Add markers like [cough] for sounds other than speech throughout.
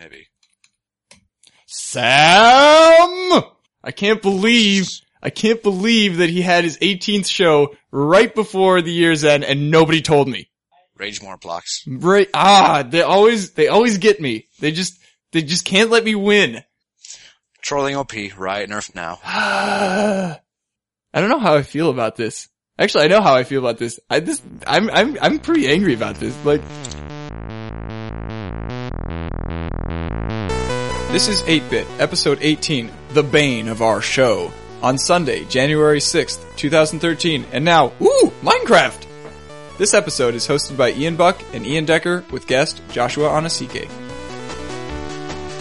maybe. Sam! I can't believe, I can't believe that he had his 18th show right before the year's end and nobody told me. Rage more blocks. Right, ah, they always, they always get me. They just, they just can't let me win. Trolling OP, Riot nerf now. [sighs] I don't know how I feel about this. Actually, I know how I feel about this. I this I'm I'm I'm pretty angry about this. Like This is 8-Bit, episode 18, the bane of our show, on Sunday, January 6th, 2013, and now, ooh, Minecraft! This episode is hosted by Ian Buck and Ian Decker with guest Joshua Anasike.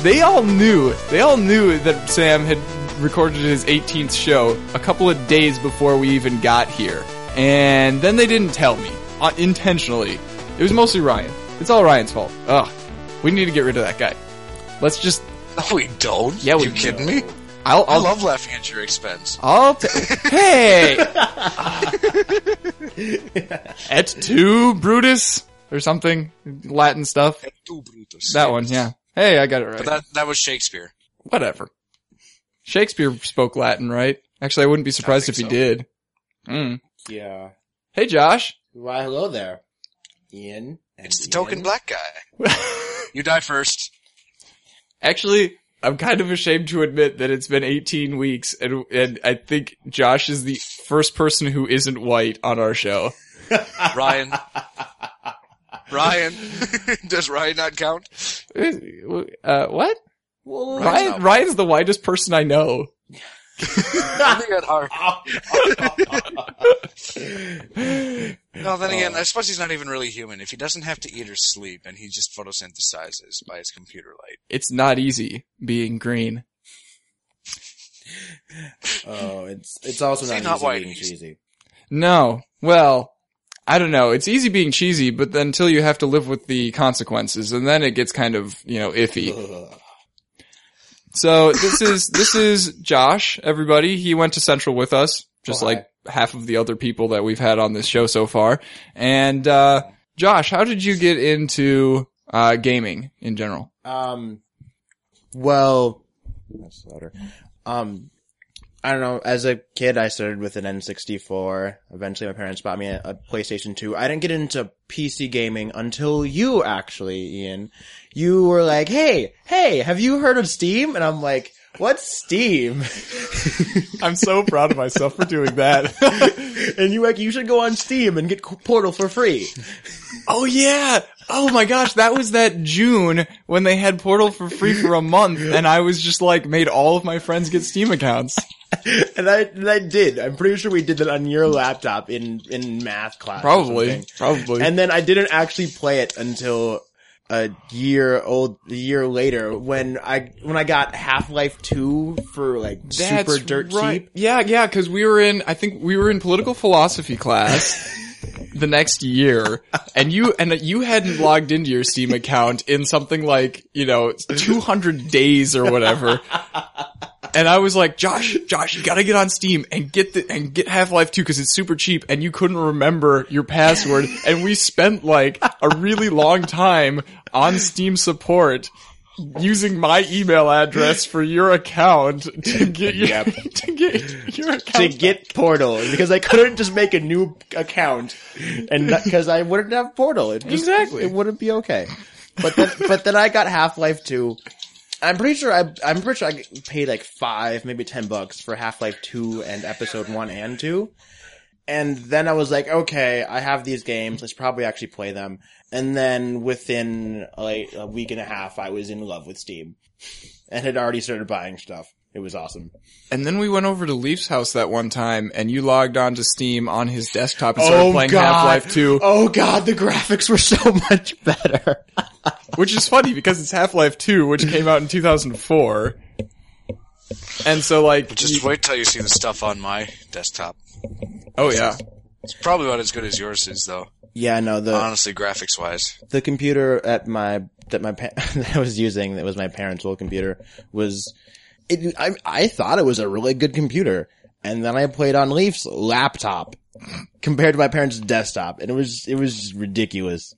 They all knew, they all knew that Sam had recorded his 18th show a couple of days before we even got here. And then they didn't tell me, uh, intentionally. It was mostly Ryan. It's all Ryan's fault. Ugh. We need to get rid of that guy. Let's just, No, we don't. Yeah, we you kidding me? I'll, I I'll, love laughing at your expense. I'll, t- [laughs] hey! [laughs] Et tu, Brutus? Or something. Latin stuff. Et tu, Brutus. That one, yeah. Hey, I got it right. But that that was Shakespeare. Whatever. Shakespeare spoke Latin, right? Actually, I wouldn't be surprised if think he so. did. Mm. Yeah. Hey, Josh. Why, hello there. Ian. It's the Ian. token black guy. [laughs] You die first. Actually, I'm kind of ashamed to admit that it's been 18 weeks, and and I think Josh is the first person who isn't white on our show. [laughs] Ryan. Ryan. [laughs] Does Ryan not count? Uh, what? Well, Ryan's Ryan, not- Ryan's the whitest person I know. I think. [laughs] No, then again, I suppose he's not even really human. If he doesn't have to eat or sleep, and he just photosynthesizes by his computer light. It's not easy being green. [laughs] oh, it's it's also See, not, not easy white, being he's- cheesy. No. Well, I don't know. It's easy being cheesy, but then until you have to live with the consequences, and then it gets kind of, you know, iffy. Ugh. So this is this is Josh. Everybody, he went to Central with us, just Oh, hi. like half of the other people that we've had on this show so far. And uh Josh, how did you get into uh gaming in general? Um, well, that's louder. Um, I don't know. As a kid, I started with an N64. Eventually, my parents bought me a, a PlayStation 2. I didn't get into PC gaming until you, actually, Ian. You were like, "Hey, hey, have you heard of Steam?" And I'm like, "What's Steam?" [laughs] I'm so proud of myself for doing that. [laughs] and you like, "You should go on Steam and get Portal for free." oh yeah. Oh my gosh, that was that June when they had Portal for free for a month and I was just like made all of my friends get Steam accounts. [laughs] and I, and I did. I'm pretty sure we did that on your laptop in, in math class. Probably. Probably. And then I didn't actually play it until a year old, a year later when I, when I got Half-Life 2 for like super dirt cheap. Yeah, yeah, cause we were in, I think we were in political philosophy class [laughs] the next year and you, and you hadn't logged into your Steam account in something like, you know, 200 days or whatever. And I was like, Josh, Josh, you gotta get on Steam and get the, and get Half-Life 2 cause it's super cheap and you couldn't remember your password. And we spent like a really long time on Steam support using my email address for your account to [laughs] get your, Yep. [laughs] to get your account. To get Portal, because I couldn't just make a new account, and because I wouldn't have Portal, it just, Exactly. it wouldn't be okay. But then, but then I got Half Life Two. I'm pretty sure I, I'm pretty sure I paid like five, maybe ten bucks for Half Life Two and Episode One and Two. And then I was like, okay, I have these games. Let's probably actually play them. And then within like a week and a half, I was in love with Steam and had already started buying stuff. It was awesome. And then we went over to Leaf's house that one time and you logged on to Steam on his desktop and started oh, playing Half-Life 2, Oh god, the graphics were so [laughs] much better. which is funny because it's Half-Life 2, which came out in 2004. And so like, Just you- wait till you see the stuff on my desktop. oh yeah. It's probably about as good as yours is, though. Yeah, no, the Honestly, graphics wise. the computer at my that my pa- [laughs] that I was using that was my parents' old computer was it I I thought it was a really good computer. And then I played on Leaf's laptop [laughs] compared to my parents' desktop and it was it was ridiculous.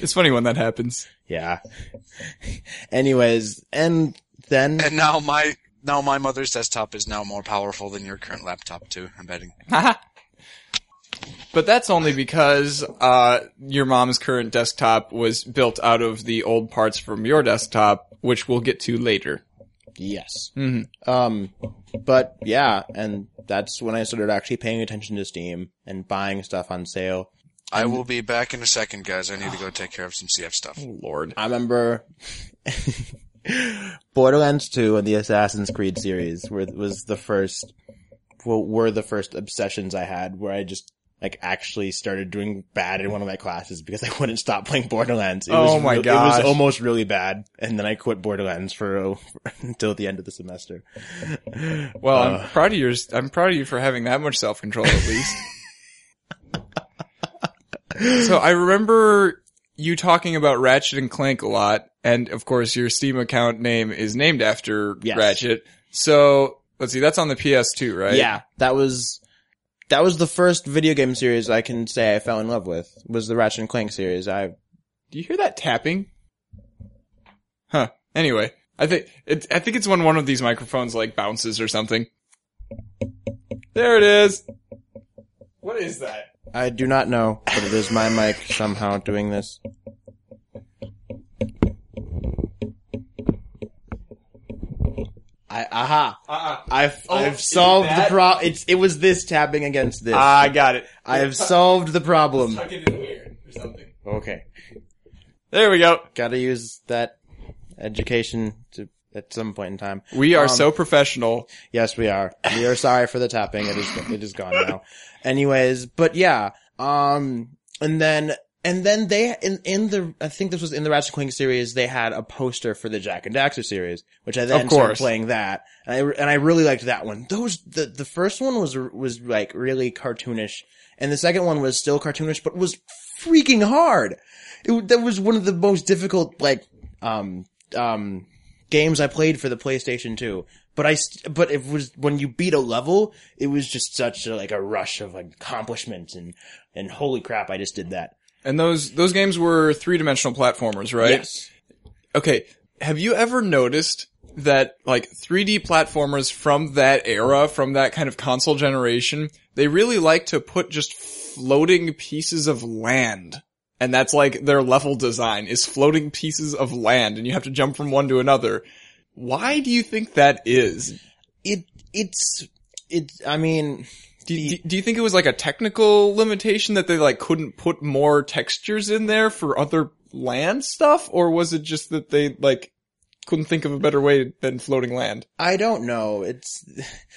It's funny when that happens. Yeah. [laughs] Anyways, and then And now my now my mother's desktop is now more powerful than your current laptop too. I'm betting. But that's only because uh, your mom's current desktop was built out of the old parts from your desktop, which we'll get to later. yes. hmm Um, but yeah, and that's when I started actually paying attention to Steam and buying stuff on sale. I will be back in a second, guys. I need to go take care of some CF stuff. Lord. I remember [laughs] Borderlands 2 and the Assassin's Creed series were, was the first, well, were the first obsessions I had where I just like actually started doing bad in one of my classes because [laughs] I wouldn't stop playing Borderlands. It Oh was my real- It was almost really bad. And then I quit Borderlands for, [laughs] until the end of the semester. Well, Uh. I'm proud of yours. I'm proud of you for having that much self control, at least. [laughs] so I remember you talking about Ratchet and Clank a lot, and of course your Steam account name is named after Yes. Ratchet. So let's see, that's on the PS2, right? Yeah, that was that was the first video game series I can say I fell in love with. Was the Ratchet and Clank series. I Do you hear that tapping? Huh. Anyway, I think it, I think it's when one of these microphones like bounces or something. There it is. What is that? I do not know, but it is my mic somehow doing this. I aha. Uh-uh. I've Oh, I've solved the problem. It's it was this tapping against this. I got it. I have solved the problem. Tuck it in here or something. Okay, There we go. gotta use that education to at some point in time. We are Um, so professional. Yes, we are. We are sorry for the tapping. It is it is gone now. [laughs] Anyways, but yeah. Um, and then and then they in in the I think this was in the Ratchet and Clank series. They had a poster for the Jak and Daxter series, which I then started playing that, and I and I really liked that one. Those the the first one was was like really cartoonish, and the second one was still cartoonish, but was freaking hard. It that was one of the most difficult like um um games I played for the PlayStation 2. But I, st- but it was, when you beat a level, it was just such a, like a rush of accomplishment and, and holy crap, I just did that. And those those games were three dimensional platformers, right? Yes. Okay. Have you ever noticed that like 3D platformers from that era, from that kind of console generation, they really like to put just floating pieces of land. And that's like their level design is floating pieces of land and you have to jump from one to another. Why do you think that is? It, it's, it, I mean, Do you, do you think it was like a technical limitation that they like couldn't put more textures in there for other land stuff? Or was it just that they like couldn't think of a better way than floating land? I don't know. It's,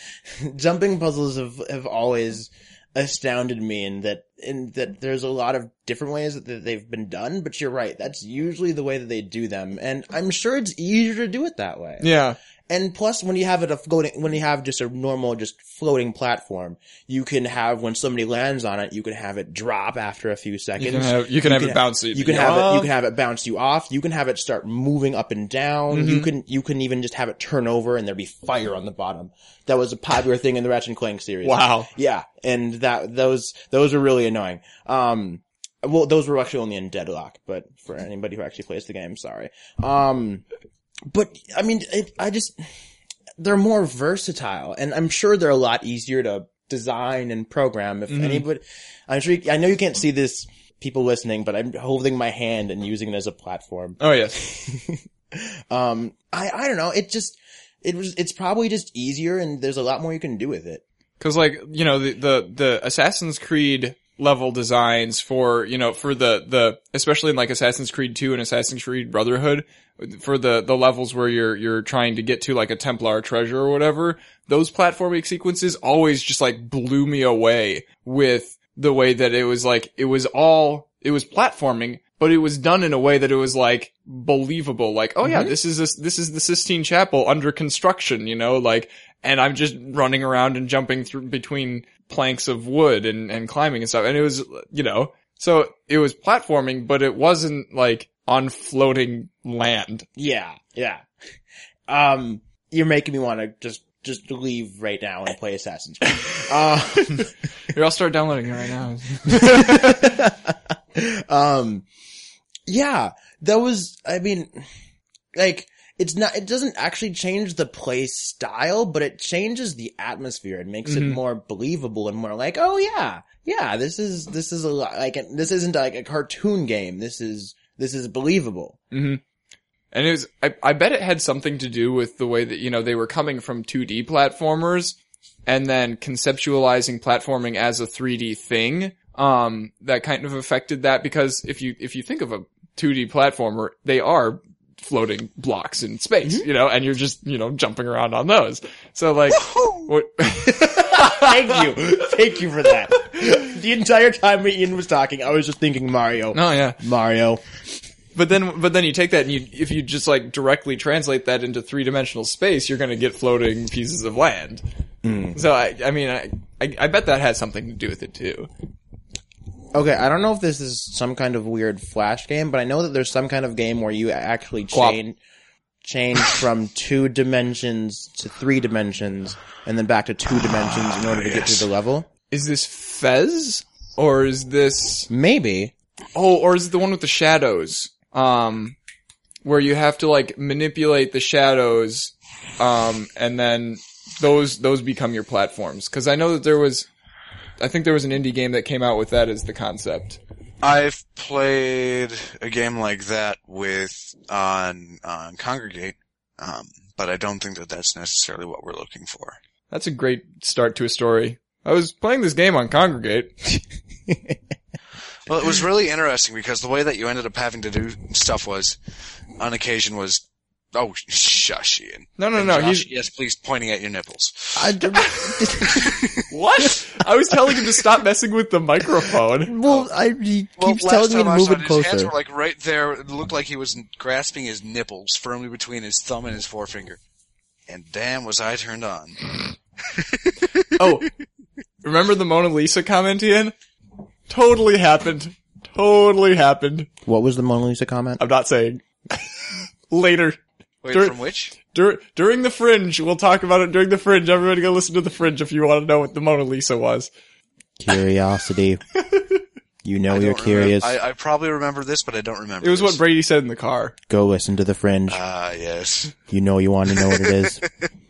[laughs] jumping puzzles have, have always astounded me in that, in that there's a lot of different ways that they've been done, but you're right. That's usually the way that they do them. And I'm sure it's easier to do it that way. Yeah. And plus, when you have it a floating, when you have just a normal, just floating platform, you can have when somebody lands on it, you can have it drop after a few seconds. You can have, you can have it bounce You can you have it. You off. can have it bounce you off. You can have it start moving up and down. Mm-hmm. You can. You can even just have it turn over and there be fire on the bottom. That was a popular thing in the Ratchet and Clank series. Wow. Yeah, and that those those were really annoying. Um, well, those were actually only in Deadlock, but for anybody who actually plays the game, sorry. Um, but I mean, it, I just they're more versatile, and I'm sure they're a lot easier to design and program. If Mhm. anybody, I'm sure you, I know you can't see this, people listening, but I'm holding my hand and using it as a platform. Oh yes. [laughs] Um, I I don't know. It just it was it's probably just easier, and there's a lot more you can do with it. Cause like, you know, the, the, the Assassin's Creed level designs for, you know, for the, the, especially in like Assassin's Creed 2 and Assassin's Creed Brotherhood, for the, the levels where you're, you're trying to get to like a Templar treasure or whatever, those platforming sequences always just like blew me away with the way that it was like, it was all, it was platforming, but it was done in a way that it was like believable. Like, oh yeah, Mhm. this is this, this is the Sistine Chapel under construction, you know, like, and I'm just running around and jumping through between planks of wood and, and climbing and stuff. And it was, you know, so it was platforming, but it wasn't like on floating land. Yeah, yeah. Um, you're making me want to just just leave right now and play Assassin's Creed. um, Here, I'll start downloading it right now. [laughs] um, Yeah, that was, I mean, like, it's not, it doesn't actually change the play style, but it changes the atmosphere. It makes it Mhm. more believable and more like, oh yeah, yeah, this is, this is a like, this isn't like a cartoon game. This is, this is believable. hmm And it was, I, I bet it had something to do with the way that, you know, they were coming from 2D platformers and then conceptualizing platforming as a 3D thing. Um, that kind of affected that because if you, if you think of a 2D platformer, they are floating blocks in space, mm-hmm. you know, and you're just, you know, jumping around on those. So like, what, [laughs] Thank you. Thank you for that. The entire time Ian was talking, I was just thinking Mario. Oh yeah. Mario. But then, but then you take that and you, if you just like directly translate that into three dimensional space, you're gonna get floating pieces of land. Mm. So I, I mean, I, I, I bet that had something to do with it too. Okay, I don't know if this is some kind of weird flash game, but I know that there's some kind of game where you actually Quap. change change [laughs] from two dimensions to three dimensions and then back to two dimensions in order to get yes. through the level. Is this Fez or is this? Maybe. Oh, or is it the one with the shadows? Um, where you have to like manipulate the shadows, um, and then those those become your platforms. Because I know that there was, I think there was an indie game that came out with that as the concept. I've played a game like that with on on Kongregate, um, but I don't think that that's necessarily what we're looking for. That's a great start to a story. I was playing this game on Kongregate. [laughs] Well, it was really interesting because the way that you ended up having to do stuff was, on occasion, was, oh, [laughs] shush, Ian. No, no, And no. Josh, He's yes, please, pointing at your nipples. I [laughs] what? I was telling him to stop messing with the microphone. well, I, he Well, keeps telling me to move saw it His hands were like right there. It looked like he was grasping his nipples firmly between his thumb and his forefinger. And damn, was I turned on. [laughs] Oh, remember the Mona Lisa comment, Ian? Totally happened. Totally happened. What was the Mona Lisa comment? I'm not saying. Later. Wait, Dur- from which? Dur- during the fringe, we'll talk about it during the fringe. Everybody go listen to the fringe if you want to know what the Mona Lisa was. Curiosity. [laughs] You know I you're curious. remember- I, I probably remember this, but I don't remember. It was this. what Brady said in the car. Go listen to the fringe. Ah, yes. You know you want to know what it is.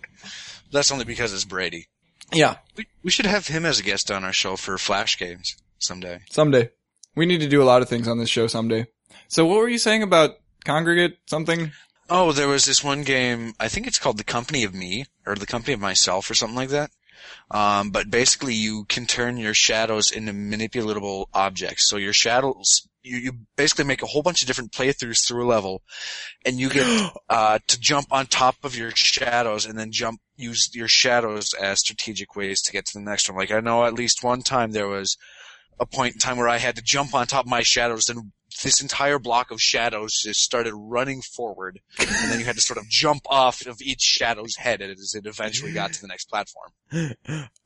[laughs] That's only because it's Brady. Yeah. We, we should have him as a guest on our show for Flash games someday. Someday. We need to do a lot of things on this show someday. So what were you saying about Kongregate something? Oh, there was this one game. I think it's called The Company of Me or The Company of Myself or something like that. Um, but basically, you can turn your shadows into manipulatable objects. So your shadows, you, you basically make a whole bunch of different playthroughs through a level, and you get [gasps] uh, to jump on top of your shadows and then jump use your shadows as strategic ways to get to the next one. Like I know at least one time there was a point in time where I had to jump on top of my shadows and this entire block of shadows just started running forward and then you had to sort of jump off of each shadow's head as it eventually got to the next platform. [laughs]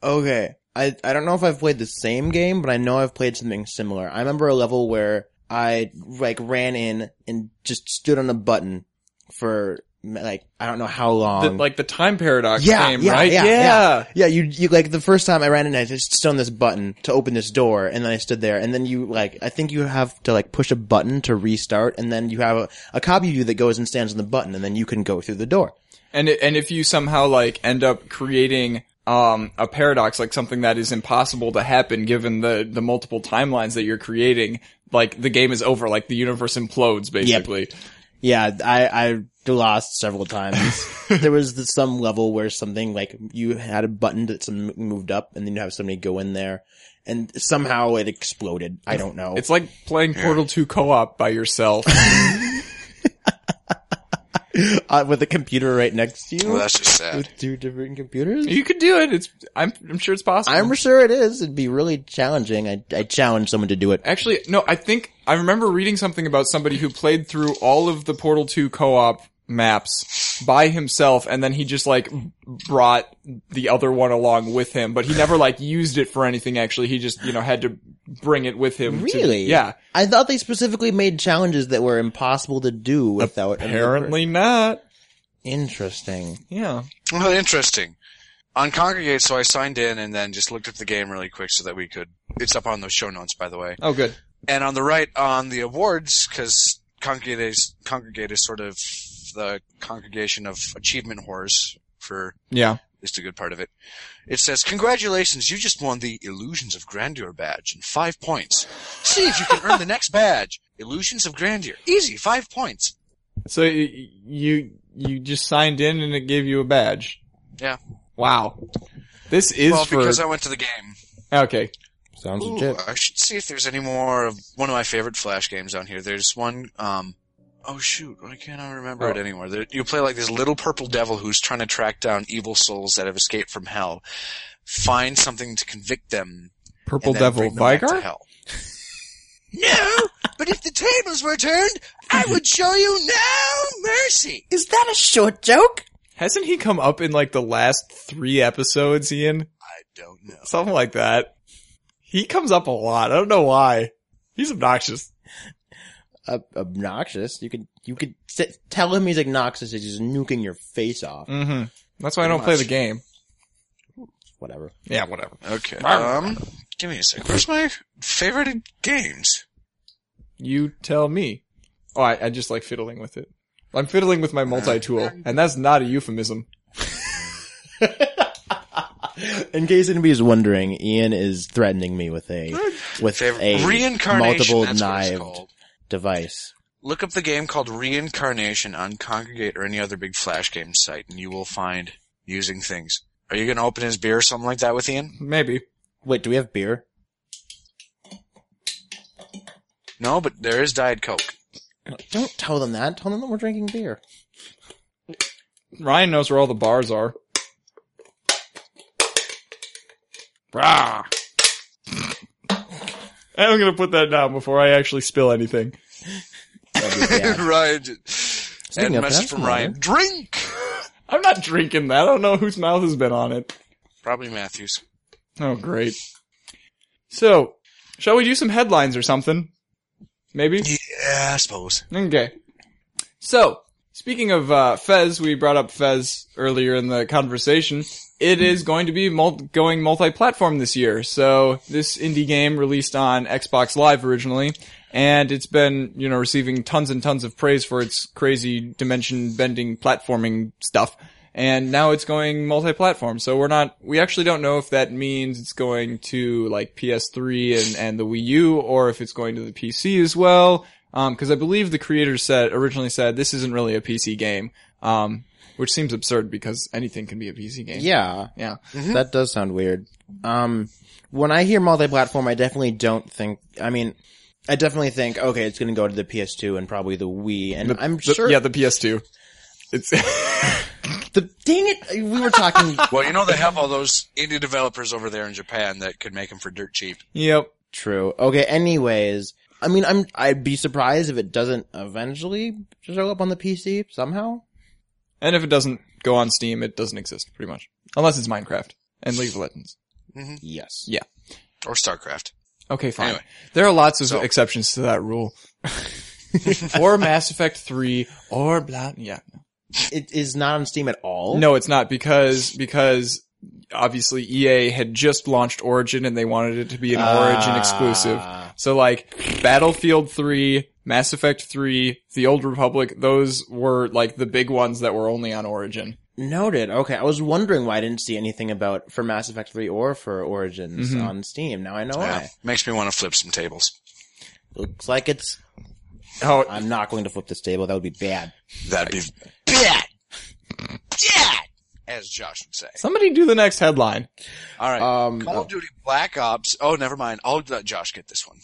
Okay. I, I don't know if I've played the same game, but I know I've played something similar. I remember a level where I, like, ran in and just stood on a button for, like, I don't know how long. The, like the time paradox Yeah, game, yeah, right? yeah, yeah. yeah, you, you, like, the first time I ran in, I just stood on this button to open this door, and then I stood there, and then you, like, I think you have to, like, push a button to restart, and then you have a, a copy of you that goes and stands on the button, and then you can go through the door. And it, and if you somehow like end up creating um a paradox, like something that is impossible to happen given the the multiple timelines that you're creating, like the game is over, like the universe implodes basically. Yeah, I, I lost several times. [laughs] there was this, some level where something like you had a button that some moved up and then you have somebody go in there and somehow it exploded. I don't know. It's like playing Portal 2 co-op by yourself. [laughs] uh, with a computer right next to you. Well, that's just sad. with two different computers. you could do it. It's I'm I'm sure it's possible. I'm sure it is. It'd be really challenging. I, I challenge someone to do it. Actually, no, I think I remember reading something about somebody who played through all of the Portal 2 co-op maps by himself and then he just like brought the other one along with him, but he never like used it for anything actually. He just, you know, had to bring it with him. to- Really? yeah. I thought they specifically made challenges that were impossible to do without. Apparently not. Interesting. Yeah. Well, interesting. On Kongregate, so I signed in and then just looked at the game really quick so that we could. It's up on those show notes, by the way. Oh, good. And on the right, on the awards, because Kongregate is, Kongregate is sort of the congregation of achievement whores for Yeah. is a good part of it. It says, congratulations, you just won the Illusions of Grandeur badge and five points. See if you can earn the next badge. Illusions of Grandeur. Easy, five points. So you you just signed in and it gave you a badge. Yeah. Wow. This is well, for because I went to the game. okay. Sounds Ooh, legit. I should see if there's any more of one of my favorite Flash games down here. There's one, um, oh shoot, why can't I remember it Oh. anymore? There, you play like this little purple devil who's trying to track down evil souls that have escaped from hell, find something to convict them, Purple Devil bring them Vigar? hell. no, but if the tables were turned, I would show you no mercy. Is that a short joke? Hasn't he come up in like the last three episodes, Ian? I don't know. Something like that. He comes up a lot. I don't know why. He's obnoxious. Obnoxious. You could you could sit, tell him he's obnoxious. He's just nuking your face off. Mm-hmm. That's why I don't play the game. Whatever. Yeah, whatever. Okay, um, give me a sec. Where's my favorite games? You tell me. Oh, I, I just like fiddling with it. I'm fiddling with my multi-tool, [laughs] and that's not a euphemism. In case anybody's wondering, Ian is threatening me with a with Favorite a reincarnation. multiple that's what it's knived called. Device. Look up the game called Reincarnation on Kongregate or any other big Flash game site, and you will find using things. Are you going to open his beer or something like that with Ian? Maybe. Wait, do we have beer? No, but there is Diet Coke. Don't tell them that. Tell them that we're drinking beer. Ryan knows where all the bars are. Rah. I'm gonna put that down before I actually spill anything. That'd be bad. Ryan. Speaking And message from Ryan. Ryan. Drink! I'm not drinking that. I don't know whose mouth has been on it. Probably Matthews. Oh, great. So, shall we do some headlines or something? Maybe? Yeah, I suppose. Okay. So, speaking of uh, Fez, we brought up Fez earlier in the conversation. It is going to be going multi-platform this year. So, this indie game released on Xbox Live originally, and it's been, you know, receiving tons and tons of praise for its crazy dimension-bending platforming stuff. And now it's going multi-platform. So we're not, we actually don't know if that means it's going to like PS3 and, and the Wii U or if it's going to the PC as well. Um, cause I believe the creators said, originally said this isn't really a PC game. Um, which seems absurd because anything can be a PC game. Yeah, Yeah. that does sound weird. Um, when I hear multi-platform, I definitely don't think. I mean, I definitely think okay, it's going to go to the PS2 and probably the Wii, and I'm The- sure. Yeah, the PS2. It's, [laughs] The dang it, we were talking. [laughs] Well, you know they have all those indie developers over there in Japan that could make them for dirt cheap. yep. True. Okay. Anyways, I mean, I'm I'd be surprised if it doesn't eventually show up on the PC somehow. And if it doesn't go on Steam, it doesn't exist pretty much. Unless it's Minecraft and League of Legends. Yes. Yeah. Or StarCraft. Okay, fine. Anyway. there are lots of So- exceptions to that rule. [laughs] or Mass Effect 3, or blah, yeah. It is not on Steam at all. No, it's not because, because obviously EA had just launched Origin and they wanted it to be an Origin exclusive. Ah. So like, Battlefield 3, Mass Effect 3, The Old Republic, those were like the big ones that were only on Origin. Noted. Okay, I was wondering why I didn't see anything about for Mass Effect 3 or for Origins Mhm. on Steam. Now I know Yeah. why. Makes me want to flip some tables. Looks like it's. Oh, I'm not going to flip this table. That would be bad. That'd be bad. Bad! As Josh would say. somebody do the next headline. Alright. Um, Call of Duty Black Ops. Oh, never mind. I'll let Josh get this one.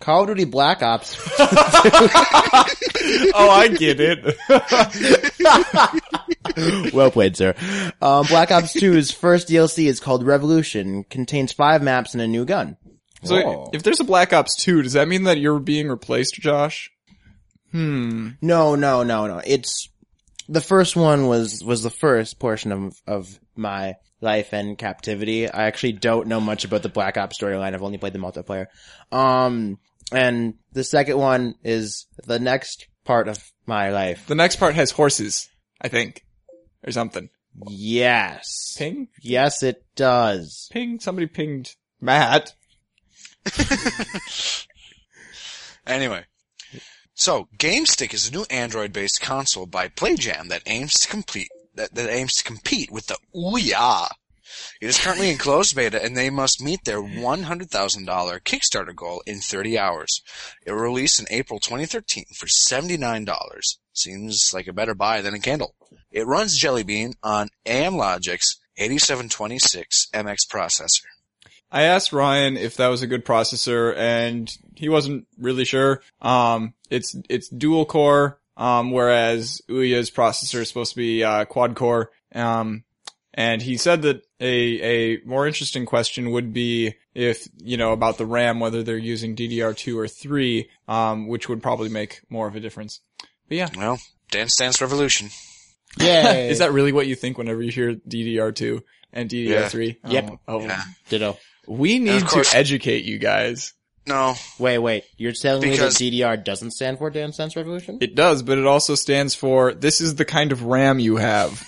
Call of Duty Black Ops. [laughs] Oh, I get it. [laughs] well played, sir. Um, Black Ops 2's first DLC is called Revolution. Contains five maps and a new gun. So Whoa. if there's a Black Ops 2, does that mean that you're being replaced, Josh? Hmm. No, no, no, no. It's the first one was was the first portion of of my life and captivity. I actually don't know much about the Black Ops storyline. I've only played the multiplayer. Um, and the second one is the next part of my life. The next part has horses, I think. Or something. Yes, Ping? yes, it does. Ping? Somebody pinged Matt. [laughs] [laughs] Anyway. So, GameStick is a new Android-based console by PlayJam that aims to complete that, that aims to compete with the Ouya. It is currently in closed beta, and they must meet their $100,000 Kickstarter goal in 30 hours. It will release in April 2013 for $79. Seems like a better buy than a candle. It runs Jelly Bean on Amlogic's 8726 MX processor. I asked Ryan if that was a good processor and he wasn't really sure. Um, it's, it's dual core, um, whereas Ouya's processor is supposed to be, uh, quad core. Um, and he said that a, a more interesting question would be if, you know, about the RAM, whether they're using DDR2 or 3, um, which would probably make more of a difference. But yeah. Well, Dance Dance Revolution. Yeah. [laughs] Is that really what you think whenever you hear DDR2 and DDR3? Yep. Oh, oh. Yeah. Ditto. We need to educate you guys. No, Wait, wait. You're telling Because- me that DDR doesn't stand for Dance Dance Revolution? It does, but it also stands for this is the kind of RAM you have.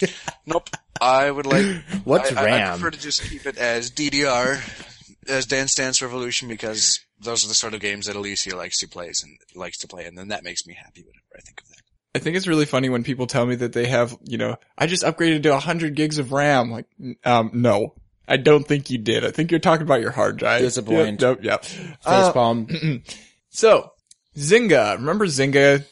[laughs] nope. I would like. [laughs] What's I, I- I prefer to just keep it as DDR, as Dance Dance Revolution, because those are the sort of games that Alicia likes to play and likes to play, and then that makes me happy whenever I think of that. I think it's really funny when people tell me that they have, you know, I just upgraded to 100 gigs of RAM. Like, um, no. I don't think you did. I think you're talking about your hard drive. Disappoint. Yep, yep, yep. Uh, Facepalm. [clears throat] So, Zynga. Remember Zynga?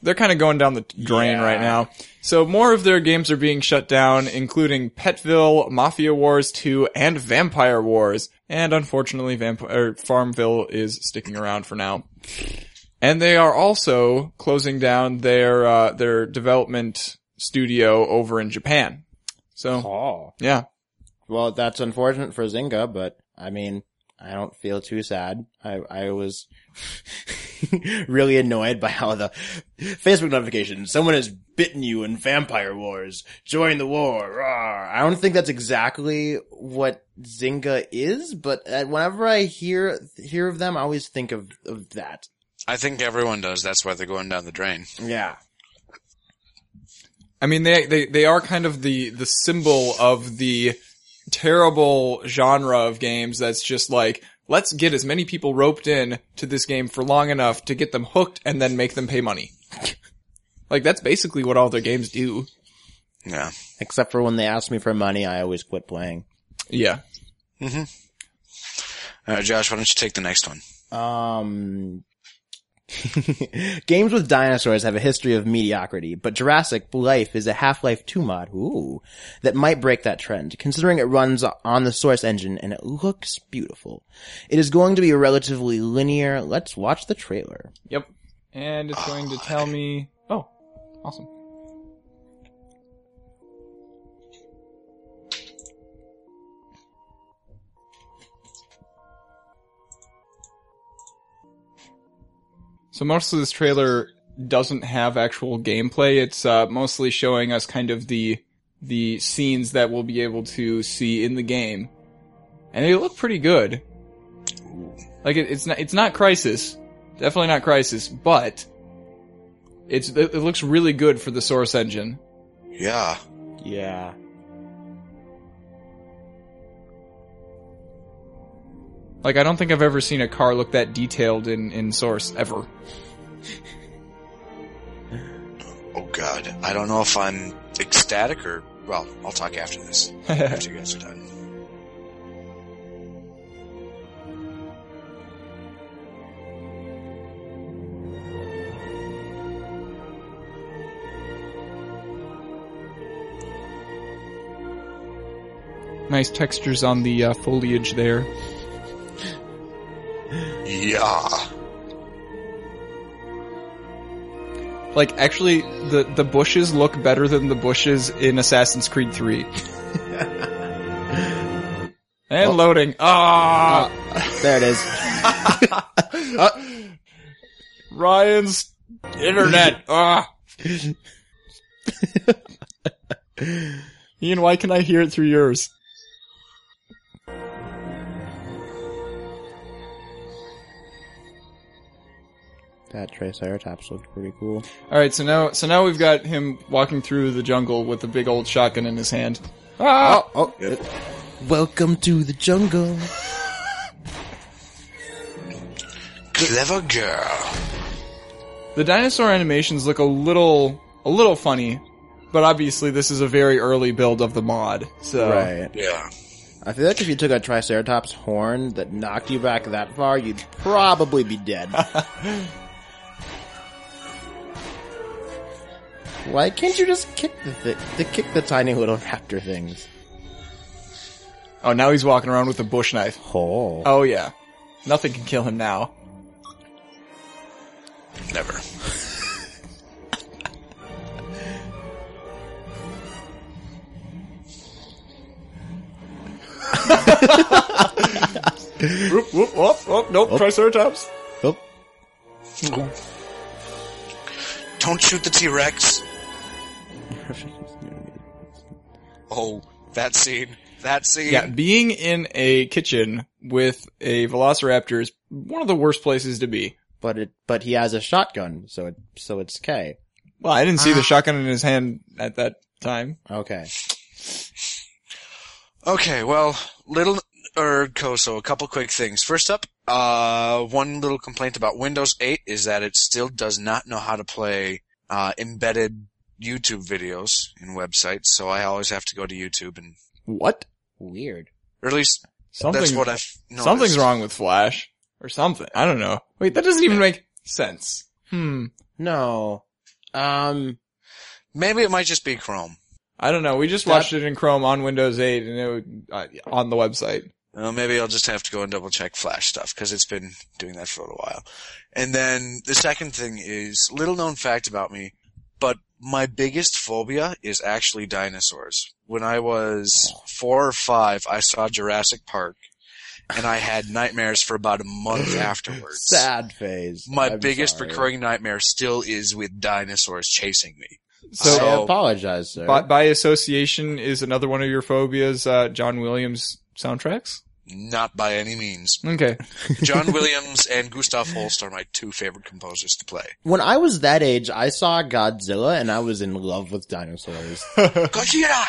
They're kind of going down the drain Yeah. right now. So more of their games are being shut down, including Petville, Mafia Wars 2, and Vampire Wars. And unfortunately, Vamp- or Farmville is sticking around for now. And they are also closing down their, uh, their development studio over in Japan. So, oh. yeah. Well, that's unfortunate for Zynga, but I mean, I don't feel too sad. I, I was [laughs] really annoyed by how the Facebook notification, someone has bitten you in Vampire Wars, join the war, rawr. I don't think that's exactly what Zynga is, but uh, whenever I hear, hear of them, I always think of, of that. I think everyone does. That's why they're going down the drain. Yeah. I mean, they, they, they are kind of the, the symbol of the terrible genre of games that's just like, let's get as many people roped in to this game for long enough to get them hooked and then make them pay money. [laughs] like, that's basically what all their games do. Yeah. Except for when they ask me for money, I always quit playing. Yeah. Mm-hmm. All right, Josh, why don't you take the next one? Um, [laughs] games with dinosaurs have a history of mediocrity, but Jurassic Life is a Half-Life 2 mod, ooh, that might break that trend, considering it runs on the Source engine and it looks beautiful. It is going to be relatively linear. Let's watch the trailer. Yep. And it's going to tell me, oh, awesome. So most of this trailer doesn't have actual gameplay. It's uh, mostly showing us kind of the the scenes that we'll be able to see in the game, and they look pretty good. Like it, it's not it's not Crysis, definitely not Crysis, but it's it, it looks really good for the Source engine. Yeah. Yeah. Like I don't think I've ever seen a car look that detailed in in Source ever. Oh God, I don't know if I'm ecstatic or well. I'll talk after this. [laughs] after you guys are done. nice textures on the uh, foliage there. Yeah. Like actually, the the bushes look better than the bushes in Assassin's Creed 3. [laughs] and loading. Ah, There it is. [laughs] Ryan's internet. [laughs] Ah. Ian, why can I hear it through yours? That Triceratops looked pretty cool. All right, so now so now we've got him walking through the jungle with a big old shotgun in his hand. Ah! Oh, oh. Welcome to the jungle. Clever girl. The dinosaur animations look a little, a little funny, but obviously this is a very early build of the mod, so. Right. Yeah. I feel like if you took a Triceratops horn that knocked you back that far, you'd probably be dead. [laughs] Why can't you just kick the thi- the kick the tiny little raptor things? Oh, now he's walking around with a bush knife. Oh. Oh yeah. Nothing can kill him now. Never. Whoop, whoop, whoop, whoop, nope, Triceratops. Oh. Don't shoot the T-Rex. Oh, that scene. That scene. Yeah, being in a kitchen with a velociraptor is one of the worst places to be. But it but he has a shotgun, so it so it's K. Well, I didn't see the shotgun in his hand at that time. Okay. Okay, well, little or Koso, a couple quick things. First up, uh, one little complaint about Windows 8 is that it still does not know how to play uh, embedded YouTube videos in websites, so I always have to go to YouTube and, What? Weird. or at least Something, that's what I've noticed. something's wrong with Flash. Or something. I don't know. Wait, that doesn't even make sense. Hmm. No. Um Maybe it might just be Chrome. I don't know. We just That- watched it in Chrome on Windows 8 and it would, uh, on the website. Well, maybe I'll just have to go and double check Flash stuff because it's been doing that for a little while. And then the second thing is little known fact about me, but my biggest phobia is actually dinosaurs. When I was four or five, I saw Jurassic Park and I had [laughs] nightmares for about a month [laughs] afterwards. sad phase. My I'm biggest sorry. recurring nightmare still is with dinosaurs chasing me. So, I apologize, sir. by, by association is another one of your phobias, uh, John Williams soundtracks? Not by any means. Okay. [laughs] John [laughs] Williams and Gustav Holst are my two favorite composers to play. when I was that age, I saw Godzilla and I was in love with dinosaurs. [laughs] Gojira!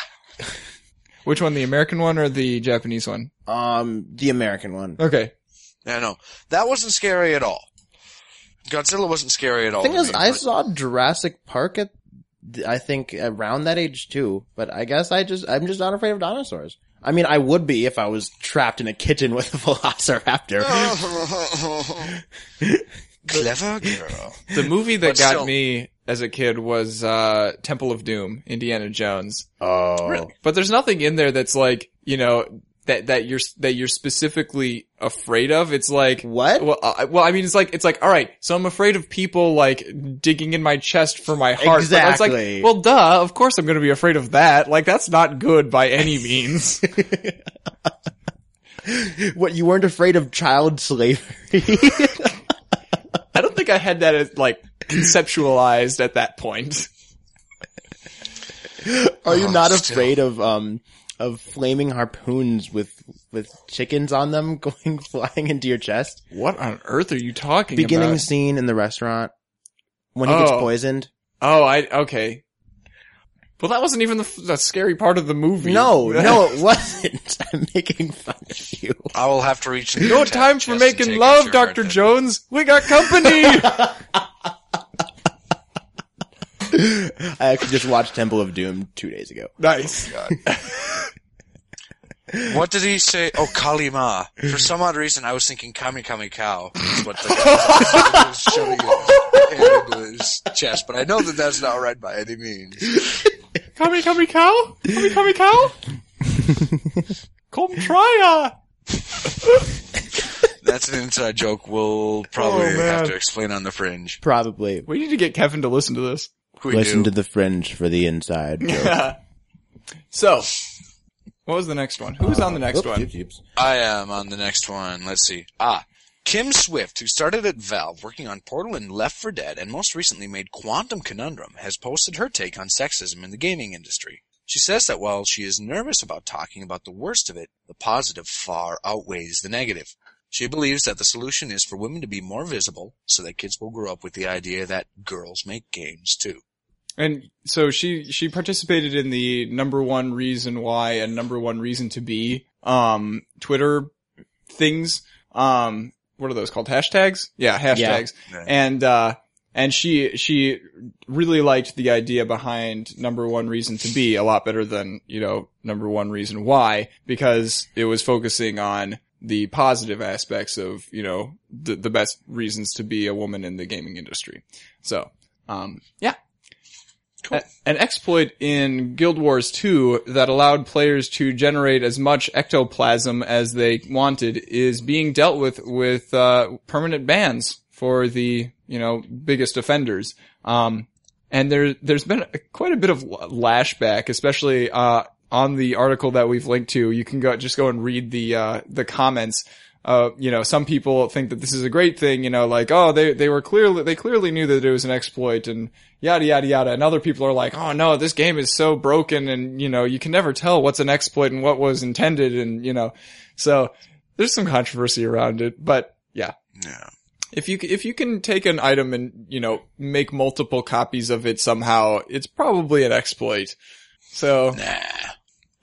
Which one, the American one or the Japanese one? um, the American one. Okay. Yeah, no, that wasn't scary at all. Godzilla wasn't scary at all. The thing is, me, I but- saw Jurassic Park at, I think around that age too, but I guess I just, I'm just not afraid of dinosaurs. I mean, I would be if I was trapped in a kitchen with a [laughs] velociraptor. [laughs] Clever girl. The movie that But got still- me as a kid was, uh, Temple of Doom, Indiana Jones. Oh. Really? But there's nothing in there that's like, you know, that, that you're, that you're specifically afraid of. It's like, What? Well, uh, well, I mean, it's like, it's like, alright, so I'm afraid of people like digging in my chest for my heart. But it's Exactly. like, well, duh, of course I'm gonna be afraid of that. Like, that's not good by any [laughs] means. [laughs] What, you weren't afraid of child slavery? [laughs] I don't think I had that as, like, conceptualized at that point. Are you Oh, not still. afraid of, um, of flaming harpoons with, with chickens on them [laughs] going flying into your chest? What on earth are you talking about? Beginning about? scene in the restaurant when he gets Oh. poisoned. Oh, I, okay. Well, that wasn't even the, f- the scary part of the movie. No, [laughs] no, it wasn't. [laughs] I'm making fun of you. I will have to reach. No time for making love, out your hard Dr. Jones. We got company! I actually just watched Temple of Doom two days ago. nice. Oh, [laughs] what did he say? Oh, Kali Ma. For some odd reason, I was thinking Kami Kami Cow. is What the guy was shoving his hand into his chest, but I know that that's not right by any means. Kami Kami cow? Kami Kami cow? Come try That's an inside joke. We'll probably Oh, man. have to explain on the fringe. Probably. We need to get Kevin to listen to this. We Listen do. to the fringe for the inside [laughs] joke. so, what was the next one? Who Who's on the next Oops, one? oops, oops. I am on the next one. Let's see. Ah, Kim Swift, who started at Valve working on Portal and Left 4 Dead and most recently made Quantum Conundrum, has posted her take on sexism in the gaming industry. She says that while she is nervous about talking about the worst of it, the positive far outweighs the negative. She believes that the solution is for women to be more visible so that kids will grow up with the idea that girls make games too. And so she, she participated in the number one reason why and number one reason to be, um, Twitter things. Um, what are those called? Hashtags? Yeah, hashtags. Yeah. And, uh, and she she really liked the idea behind number one reason to be a lot better than you know number one reason why because it was focusing on the positive aspects of you know the the best reasons to be a woman in the gaming industry. So um yeah. A- An exploit in Guild Wars 2 that allowed players to generate as much ectoplasm as they wanted is being dealt with with uh, permanent bans for the you know biggest offenders. Um, and there there's been quite a bit of lashback, especially uh, on the article that we've linked to. You can go just go and read the uh, the comments. Uh, you know, some people think that this is a great thing, you know, like, oh, they, they were clearly, they clearly knew that it was an exploit and yada, yada, yada. And other people are like, oh no, this game is so broken and, you know, you can never tell what's an exploit and what was intended and, you know, so there's some controversy around it, but yeah. Yeah. If you, if you can take an item and, you know, make multiple copies of it somehow, it's probably an exploit. So, Nah.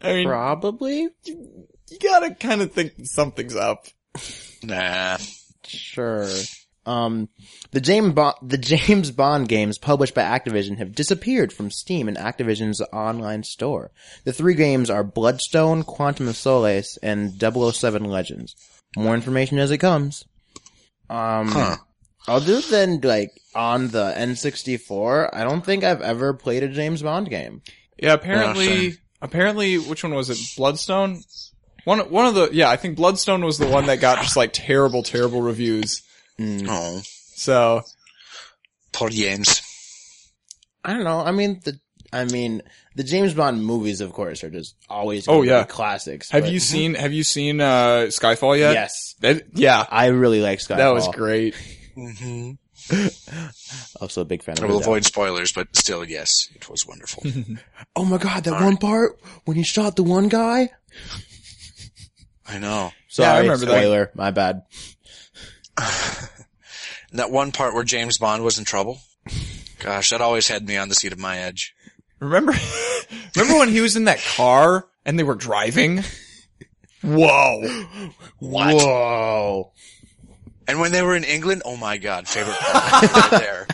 I mean, Probably. you gotta kind of think something's up. Nah. Sure. Um, the James Bond, the James Bond games published by Activision have disappeared from Steam and Activision's online store. The three games are Bloodstone, Quantum of Solace, and 007 Legends. More information as it comes. Um, Huh. other than like on the N64, I don't think I've ever played a James Bond game. Yeah, apparently, same. apparently, which one was it? Bloodstone? One, one of the, yeah, I think Bloodstone was the one that got just like terrible, terrible reviews. Oh. So, Poor James. I don't know. I mean, the, I mean, the James Bond movies, of course, are just always Oh, gonna be yeah. classics. have but- you seen, have you seen, uh, Skyfall yet? Yes. That- yeah, I really like Skyfall. that was great. Mm-hmm. [laughs] Also a big fan I of will it. avoid spoilers, but still, yes, it was wonderful. [laughs] Oh my god, that one part when he shot the one guy. I know. Sorry, Yeah, I remember that. spoiler. My bad. [laughs] That one part where James Bond was in trouble. Gosh, that always had me on the seat of my edge. Remember, [laughs] remember when he was in that car and they were driving? Whoa. What? Whoa! And when they were in England, oh my god, favorite part right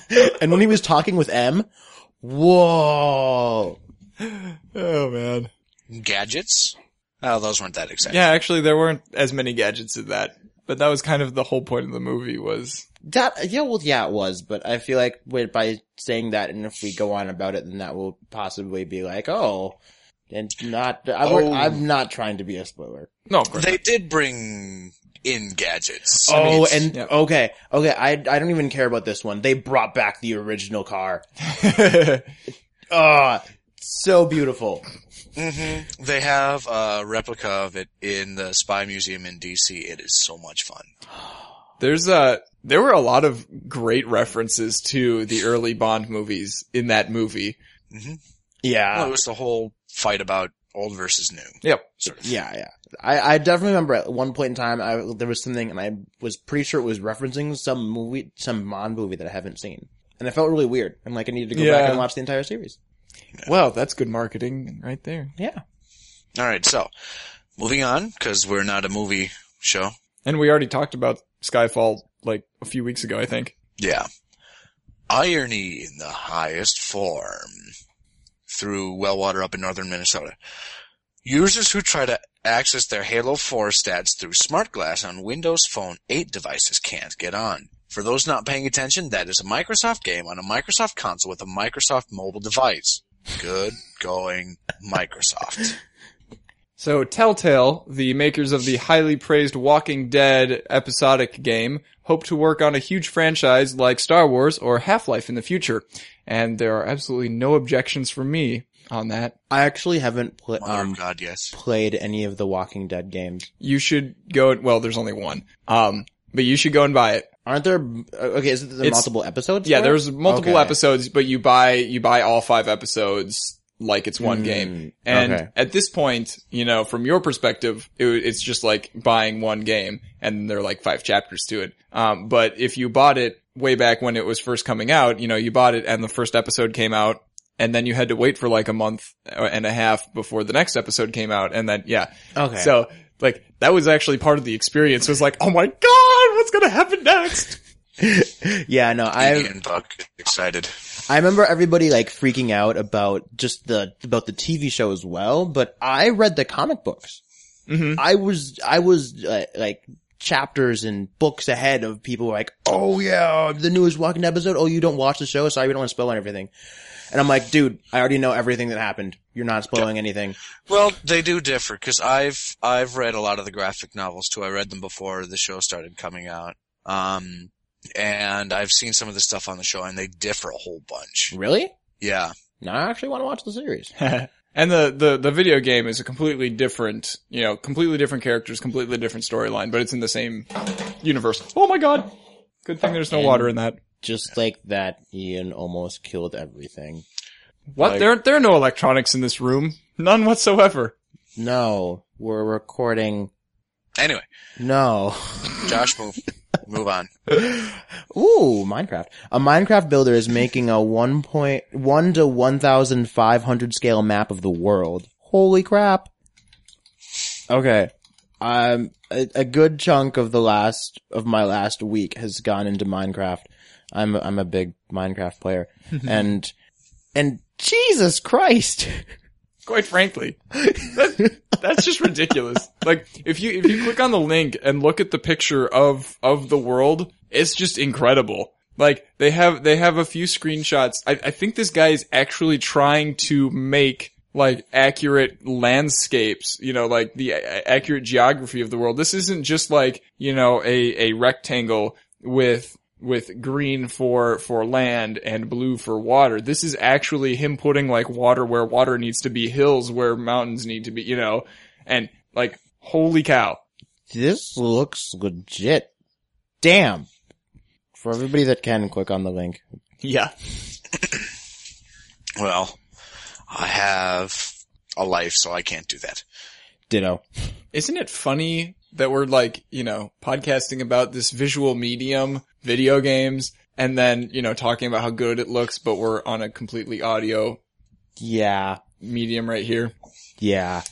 there. [laughs] and when he was talking with M, whoa! Oh man. Gadgets? Oh, those weren't that exciting. Yeah, actually there weren't as many gadgets in that, but that was kind of the whole point of the movie was, That yeah, well, yeah, it was. But I feel like wait, by saying that, and if we go on about it, then that will possibly be like, oh, and not. I, Oh. I'm not trying to be a spoiler. no, of course. They did bring in gadgets. Oh, it's- and yeah. okay, okay. I I don't even care about this one. They brought back the original car. [laughs] not. So beautiful. hmm They have a replica of it in the Spy Museum in DC. It is so much fun. [gasps] There's a, there were a lot of great references to the early Bond movies in that movie. Yeah, well, it was the whole fight about old versus new. Yep. Sort of. Yeah, yeah. I, I definitely remember at one point in time, I, there was something and I was pretty sure it was referencing some movie, some Bond movie that I haven't seen. And it felt really weird. And like I needed to go Yeah. back and watch the entire series. Well, that's good marketing right there. Yeah. All right, so moving on because we're not a movie show. And we already talked about Skyfall like a few weeks ago, I think. Yeah, irony in the highest form through Wellwater up in northern Minnesota. Users who try to access their Halo 4 stats through Smart Glass on Windows Phone 8 devices can't get on. For those not paying attention, that is a Microsoft game on a Microsoft console with a Microsoft mobile device. Good going, Microsoft. So Telltale, the makers of the highly praised Walking Dead episodic game, hope to work on a huge franchise like Star Wars or Half-Life in the future. And there are absolutely no objections from me on that. I actually haven't pla- Mother um, God, yes. played any of the Walking Dead games. You should go, well, there's only one. Um, but you should go and buy it. Aren't there, uh, okay, is it there It's- multiple episodes? Yeah, there's multiple Okay. episodes, but you buy, you buy all five episodes like it's one Mm, game. And okay. at this point, you know, from your perspective, it, it's just like buying one game and there are like five chapters to it. Um, but if you bought it way back when it was first coming out, you know, you bought it and the first episode came out and then you had to wait for like a month and a half before the next episode came out and then, yeah. Okay. So, like, that was actually part of the experience was like, oh my god, what's gonna happen next? [laughs] yeah, no, I Ian Buck excited. I remember everybody like freaking out about just the about the TV show as well, but I read the comic books. Mhm. I was I was uh, like chapters and books ahead of people like, oh yeah, the newest Walking Dead episode. Oh, you don't watch the show, sorry, we don't want to spoil everything. And I'm like, dude, I already know everything that happened. You're not spoiling anything. Well, they do differ because I've I've read a lot of the graphic novels too. I read them before the show started coming out, um, and I've seen some of the stuff on the show, and they differ a whole bunch. Really? Yeah, No, I actually want to watch the series. [laughs] and the, the, the video game is a completely different, you know, completely different characters, completely different storyline, but it's in the same universe. Oh my god! Good thing there's no And- water in that. Just like that, Ian almost killed everything. What? Like- there, there are no electronics in this room. None whatsoever. No, we're recording. Anyway, No. Josh, move [laughs] move on. Ooh, Minecraft. A Minecraft builder is making a 1.1 to 1,500 scale map of the world. Holy crap. Okay. Um, a, a good chunk of the last, of my last week has gone into Minecraft. I'm, I'm a big Minecraft player. [laughs] and, and Jesus Christ. Quite frankly, that, that's just ridiculous. Like, if you, if you click on the link and look at the picture of, of the world, it's just incredible. Like, they have, they have a few screenshots. I, I think this guy is actually trying to make, like, accurate landscapes, you know, like the a- accurate geography of the world. This isn't just like, you know, a, a rectangle with, with green for, for land and blue for water. This is actually him putting like water where water needs to be, hills where mountains need to be, you know, and like, holy cow. This looks legit. Damn. For everybody that can click on the link. Yeah. Well, I have a life, so I can't do that. Ditto. Isn't it funny that we're like, you know, podcasting about this visual medium, video games, and then, you know, talking about how good it looks, but we're on a completely audio Yeah. medium right here. Yeah.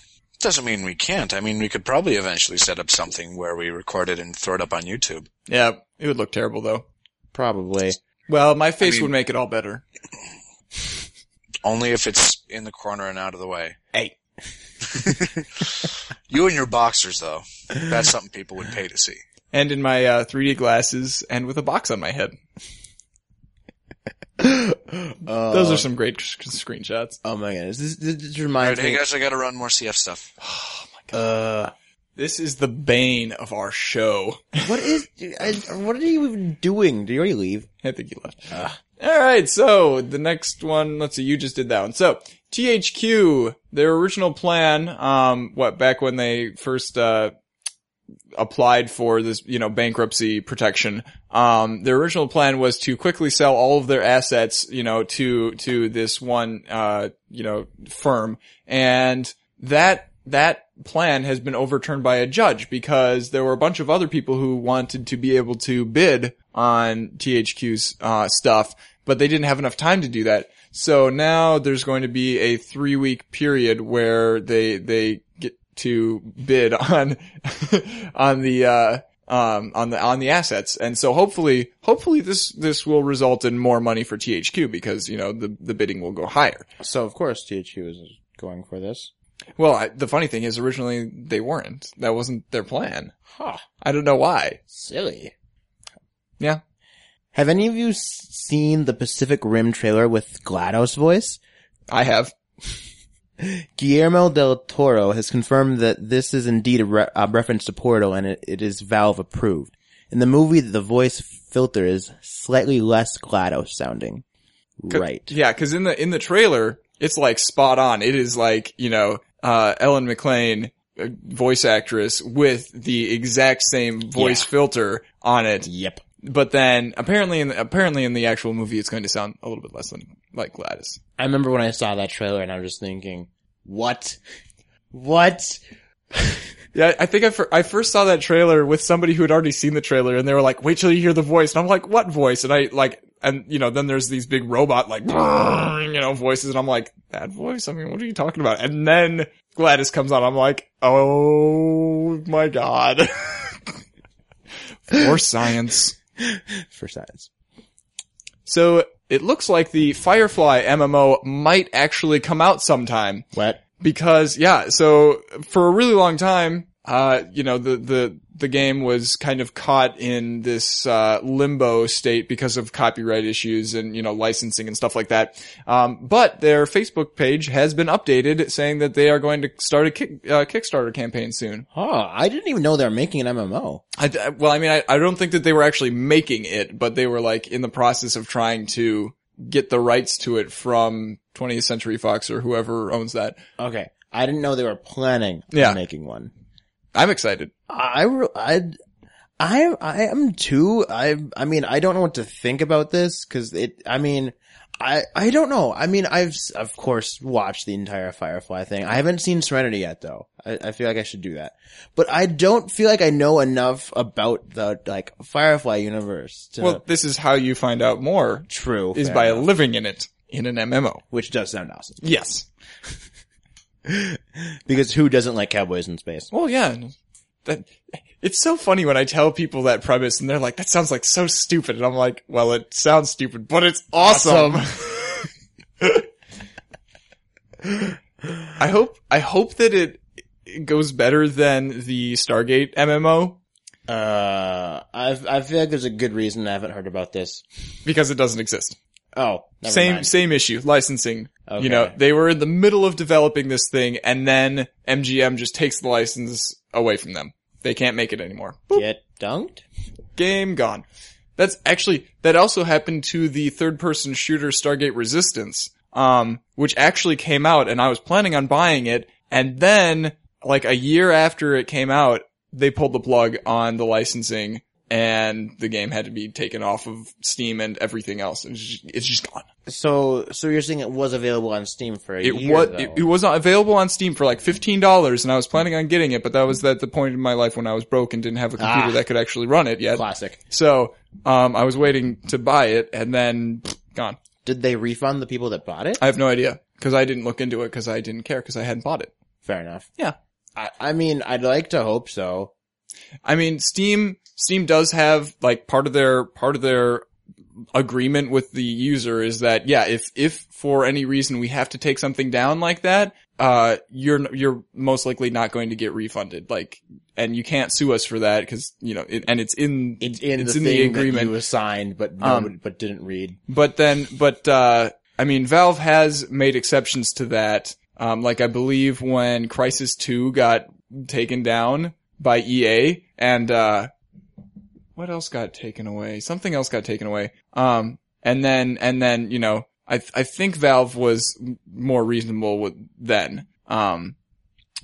Doesn't mean we can't. I mean, we could probably eventually set up something where we record it and throw it up on YouTube. Yeah, it would look terrible though. Probably. Well, my face mean- would make it all better. [clears throat] Only if it's in the corner and out of the way. Hey. [laughs] You and your boxers, though. That's something people would pay to see. And in my uh, 3D glasses and with a box on my head. Uh, [laughs] Those are some great sc- screenshots. Oh my goodness. This, this, this All right, reminds hey me. guys, I gotta run more CF stuff. [sighs] Uh, This is the bane of our show. [laughs] what is, what are you even doing? Did you already leave? I think you left. All right, so the next one, let's see, you just did that one. So THQ, their original plan, um, what back when they first uh, applied for this, you know, bankruptcy protection, um, their original plan was to quickly sell all of their assets, you know, to to this one, uh, you know, firm, and that that plan has been overturned by a judge because there were a bunch of other people who wanted to be able to bid on THQ's uh, stuff, but they didn't have enough time to do that. So now there's going to be a three week period where they they to bid on [laughs] on the uh, um, on the on the assets, and so hopefully hopefully this this will result in more money for THQ because you know the the bidding will go higher. So of course THQ is going for this. Well, I, the funny thing is, originally they weren't. That wasn't their plan. Huh. I don't know why. Silly. Yeah. Have any of you seen the Pacific Rim trailer with GLaDOS voice? I have. Guillermo del Toro has confirmed that this is indeed a, re- a reference to Portal and it, it is Valve approved. In the movie, the voice filter is slightly less GLaDOS sounding. Right. Yeah, because in the in the trailer, it's like spot on. It is like you know uh, Ellen McLain, uh, voice actress, with the exact same voice Yeah. filter on it. Yep. But then apparently, in the, apparently in the actual movie, it's going to sound a little bit less than like GLaDOS. I remember when I saw that trailer and I was just thinking, what? What? [laughs] Yeah, I think I, fir- I first saw that trailer with somebody who had already seen the trailer, and they were like, "Wait till you hear the voice," and I'm like, "What voice?" And I like, and you know, then there's these big robot like, [laughs] you know, voices, and I'm like, "That voice? I mean, what are you talking about?" And then GLaDOS comes on, I'm like, "Oh my god!" [laughs] For science. for science. So it looks like the Firefly MMO might actually come out sometime What? because yeah, so for a really long time, uh, you know, the, the, the game was kind of caught in this, uh, limbo state because of copyright issues and, you know, licensing and stuff like that. Um, but their Facebook page has been updated saying that they are going to start a kick, uh, Kickstarter campaign soon. Oh, I didn't even know they were making an MMO. I, I- well, I mean, I, I don't think that they were actually making it, but they were like in the process of trying to get the rights to it from 20th Century Fox or whoever owns that. Okay. I didn't know they were planning Yeah. on making one. I'm excited. I, I, I, I am too. I, I mean, I don't know what to think about this because it, I mean, I, I don't know. I mean, I've, of course, watched the entire Firefly thing. I haven't seen Serenity yet though. I, I feel like I should do that. But I don't feel like I know enough about the, like, Firefly universe to, Well, this is how you find out more true. is by enough. living in it in an MMO. which does sound awesome. Yes. [laughs] [laughs] Because who doesn't like cowboys in space? Well, yeah. That, it's so funny when I tell people that premise and they're like, that sounds like so stupid. And I'm like, well, it sounds stupid, but it's awesome. [laughs] I hope, I hope that it, it goes better than the Stargate MMO Uh, I I feel like there's a good reason I haven't heard about this. because it doesn't exist. Oh, same mind. same issue licensing Okay. you know they were in the middle of developing this thing and then mgm just takes the license away from them they can't make it anymore Boop. Get dunked? game gone that's actually that also happened to the third person shooter stargate resistance um which actually came out and i was planning on buying it and then like a year after it came out they pulled the plug on the licensing and the game had to be taken off of steam and everything else it's just, it's just gone So, so you're saying it was available on Steam for a it year, was it, it was not available on Steam for like fifteen dollars, and I was planning on getting it, but that was at the point in my life when I was broke and didn't have a computer Ah. that could actually run it yet. Classic. So, um, I was waiting to buy it, and then pfft, gone. Did they refund the people that bought it? I have no idea because I didn't look into it because I didn't care because I hadn't bought it. Fair enough. Yeah. I, I mean, I'd like to hope so. I mean, Steam Steam does have like part of their part of their agreement with the user is that yeah, if if for any reason we have to take something down like that, uh, you're you're most likely not going to get refunded. Like, and you can't sue us for that because you know, it, and it's in It's in it's the in thing the agreement. you assigned, but Um, but didn't read. But then, but, uh, I mean, Valve has made exceptions to that. Um, like I believe when Crysis 2 got taken down by EA and, uh, what else got taken away? Something else got taken away. Um, and then, and then, you know, I, I think Valve was more reasonable with then. Um,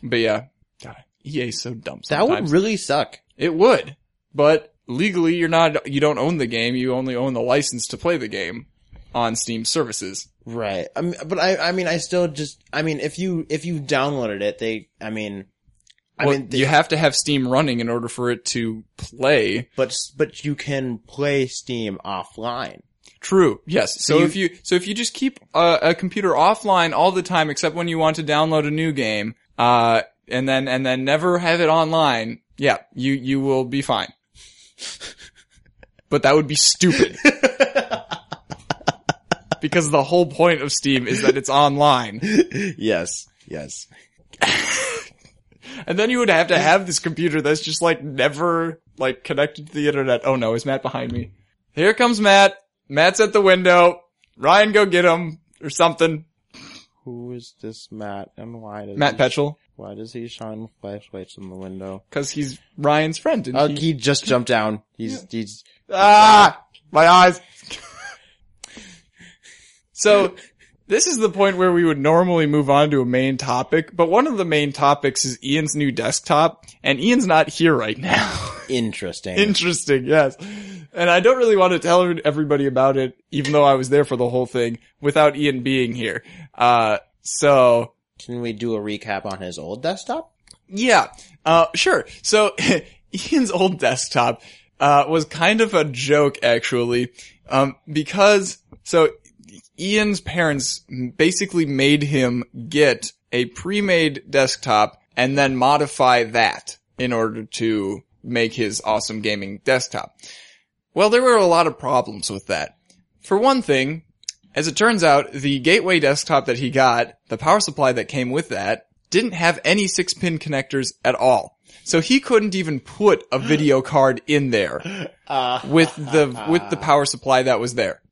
but yeah, God, EA's so dumb That would really suck. It would, but legally you're not, you don't own the game, you only own the license to play the game on Steam services. Right. I mean, but I, I mean, I still just, I mean, if you, if you downloaded it, they, I mean, I Well, mean, they, you have to have Steam running in order for it to play. but, but you can play Steam offline. True. Yes. So, you- if you, so if you just keep a, a computer offline all the time except when you want to download a new game, uh, and then, and then never have it online, yeah, you, you will be fine. [laughs] but that would be stupid. [laughs] because the whole point of Steam is that it's online. yes. Yes. [laughs] And then you would have to have this computer that's just like never like connected to the internet. Oh no, is Matt behind me? Here comes Matt. Matt's at the window. Ryan, go get him or something. Who is this Matt and why does Matt he, Petchel, why does he shine flashlights in the window? because he's Ryan's friend. Oh, he, he just jumped down. He's, he's, ah, my eyes. [laughs] so this is the point where we would normally move on to a main topic, but one of the main topics is Ian's new desktop, and Ian's not here right now. [laughs] interesting. Interesting, yes. And I don't really want to tell everybody about it, even though I was there for the whole thing, without Ian being here. Uh, so, Can we do a recap on his old desktop? yeah, uh, sure. So, [laughs] Ian's old desktop, uh, was kind of a joke, actually, um, because, so, Ian's parents basically made him get a pre-made desktop and then modify that in order to make his awesome gaming desktop. Well, there were a lot of problems with that. For one thing, as it turns out, the gateway desktop that he got, the power supply that came with that, didn't have any six pin connectors at all. So he couldn't even put a video card in there [laughs] Uh, with the, with the power supply that was there.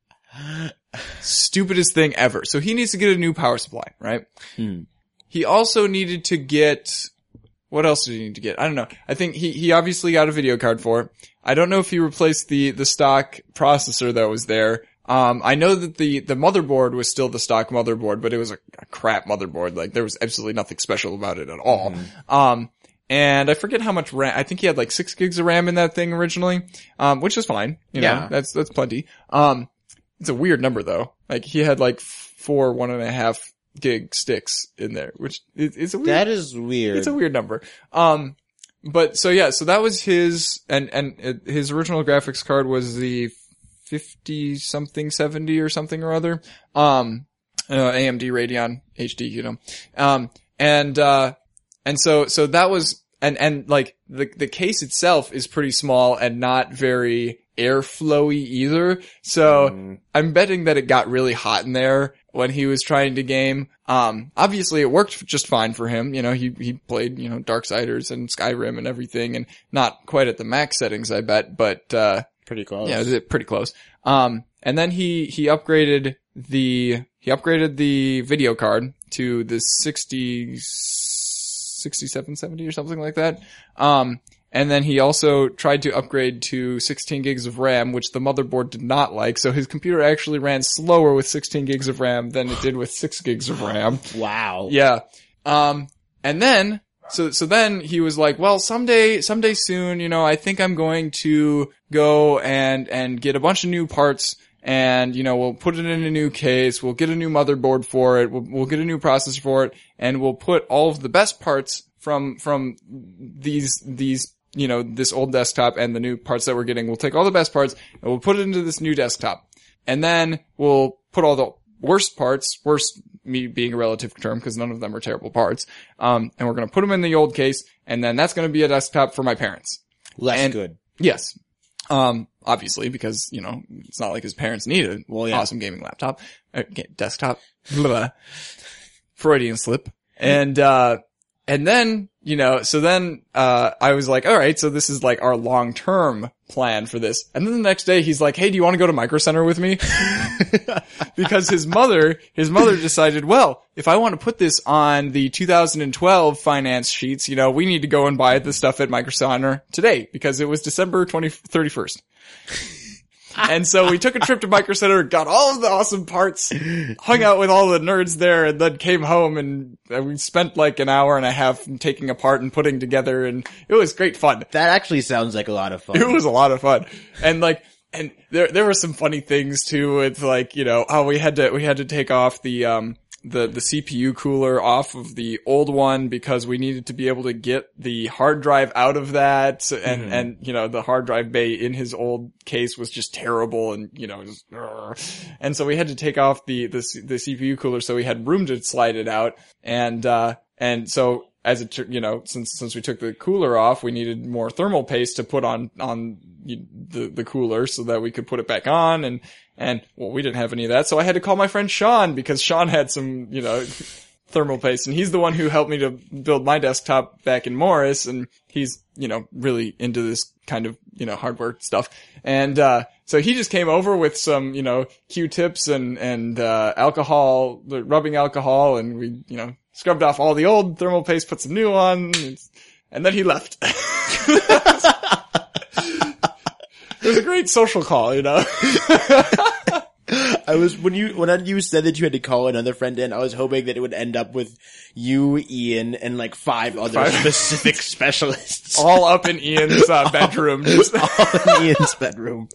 Stupidest thing ever. So he needs to get a new power supply, right? Hmm. He also needed to get, what else did he need to get? I don't know. I think he, he obviously got a video card for it. I don't know if he replaced the, the stock processor that was there. Um, I know that the, the motherboard was still the stock motherboard, but it was a, a crap motherboard. Like there was absolutely nothing special about it at all. Um, and I forget how much RAM, I think he had like six gigs of RAM in that thing originally, um, which is fine. You know, Yeah. that's, that's plenty. Um, it's a weird number though. Like he had like four one and a half gig sticks in there, which is, is a weird, that is weird. it's a weird number. Um, but so yeah, so that was his, and, and uh, his original graphics card was the 50 something 70 or something or other. Um, uh, AMD Radeon HD, you know. Um, and, uh, and so, so that was, and, and like the, the case itself is pretty small and not very airflowy either. So Mm. I'm betting that it got really hot in there when he was trying to game. Um, obviously it worked just fine for him. You know, he, he played, you know, Darksiders and Skyrim and everything and not quite at the max settings, I bet, but, uh, pretty close. yeah, it was pretty close. Um, and then he, he upgraded the, he upgraded the video card to the 60, 6770 or something like that. Um, and then he also tried to upgrade to 16 gigs of RAM, which the motherboard did not like. So his computer actually ran slower with 16 gigs of RAM than it did with 6 gigs of RAM. Wow. Yeah. Um, and then, so, so then he was like, well, someday, someday soon, you know, I think I'm going to go and, and get a bunch of new parts and, you know, we'll put it in a new case. We'll get a new motherboard for it. We'll, we'll get a new processor for it and we'll put all of the best parts from, from these, these, you know, this old desktop and the new parts that we're getting. We'll take all the best parts and we'll put it into this new desktop. And then we'll put all the worst parts, worst me being a relative term because none of them are terrible parts. Um, and we're going to put them in the old case and then that's going to be a desktop for my parents. Less And- good. Yes. Um, obviously because, you know, it's not like his parents Well, an yeah. awesome gaming laptop, uh, desktop, [laughs] blah, Freudian slip. And, uh, and then, you know, so then, uh, I was like, all right, so this is like our long-term plan for this. And then the next day he's like, hey, do you want to go to Micro Center with me? [laughs] because his mother, his mother decided, well, if I want to put this on the 2012 finance sheets, you know, we need to go and buy the stuff at Micro Center today because it was December 20, 31st. And so we took a trip to Micro Center, got all of the awesome parts, hung out with all the nerds there, and then came home and we spent like an hour and a half taking apart and putting together, and it was great fun. That actually sounds like a lot of fun. It was a lot of fun. And like, and there, there were some funny things too with like, you know, oh, we had to, we had to take off the, um, the, the CPU cooler off of the old one because we needed to be able to get the hard drive out of that. And, and, you know, the hard drive bay in his old case was just terrible and, you know, just, and so we had to take off the, the, the CPU cooler so we had room to slide it out. And, uh, and so as it, you know, since, since we took the cooler off, we needed more thermal paste to put on, on the, the cooler so that we could put it back on. And, and, well, we didn't have any of that. So I had to call my friend Sean because Sean had some, you know, [laughs] thermal paste and he's the one who helped me to build my desktop back in Morris. And he's, you know, really into this kind of, you know, hardware stuff. And, uh, so he just came over with some, you know, Q-tips and, and, uh, alcohol, the rubbing alcohol and we, you know, scrubbed off all the old thermal paste, put some new on, and then he left. [laughs] it was a great social call, you know? [laughs] I was when you when you said that you had to call another friend in. I was hoping that it would end up with you, Ian, and like five other Five- specific [laughs] specialists all up in Ian's uh, bedroom. Just, all in Ian's bedroom.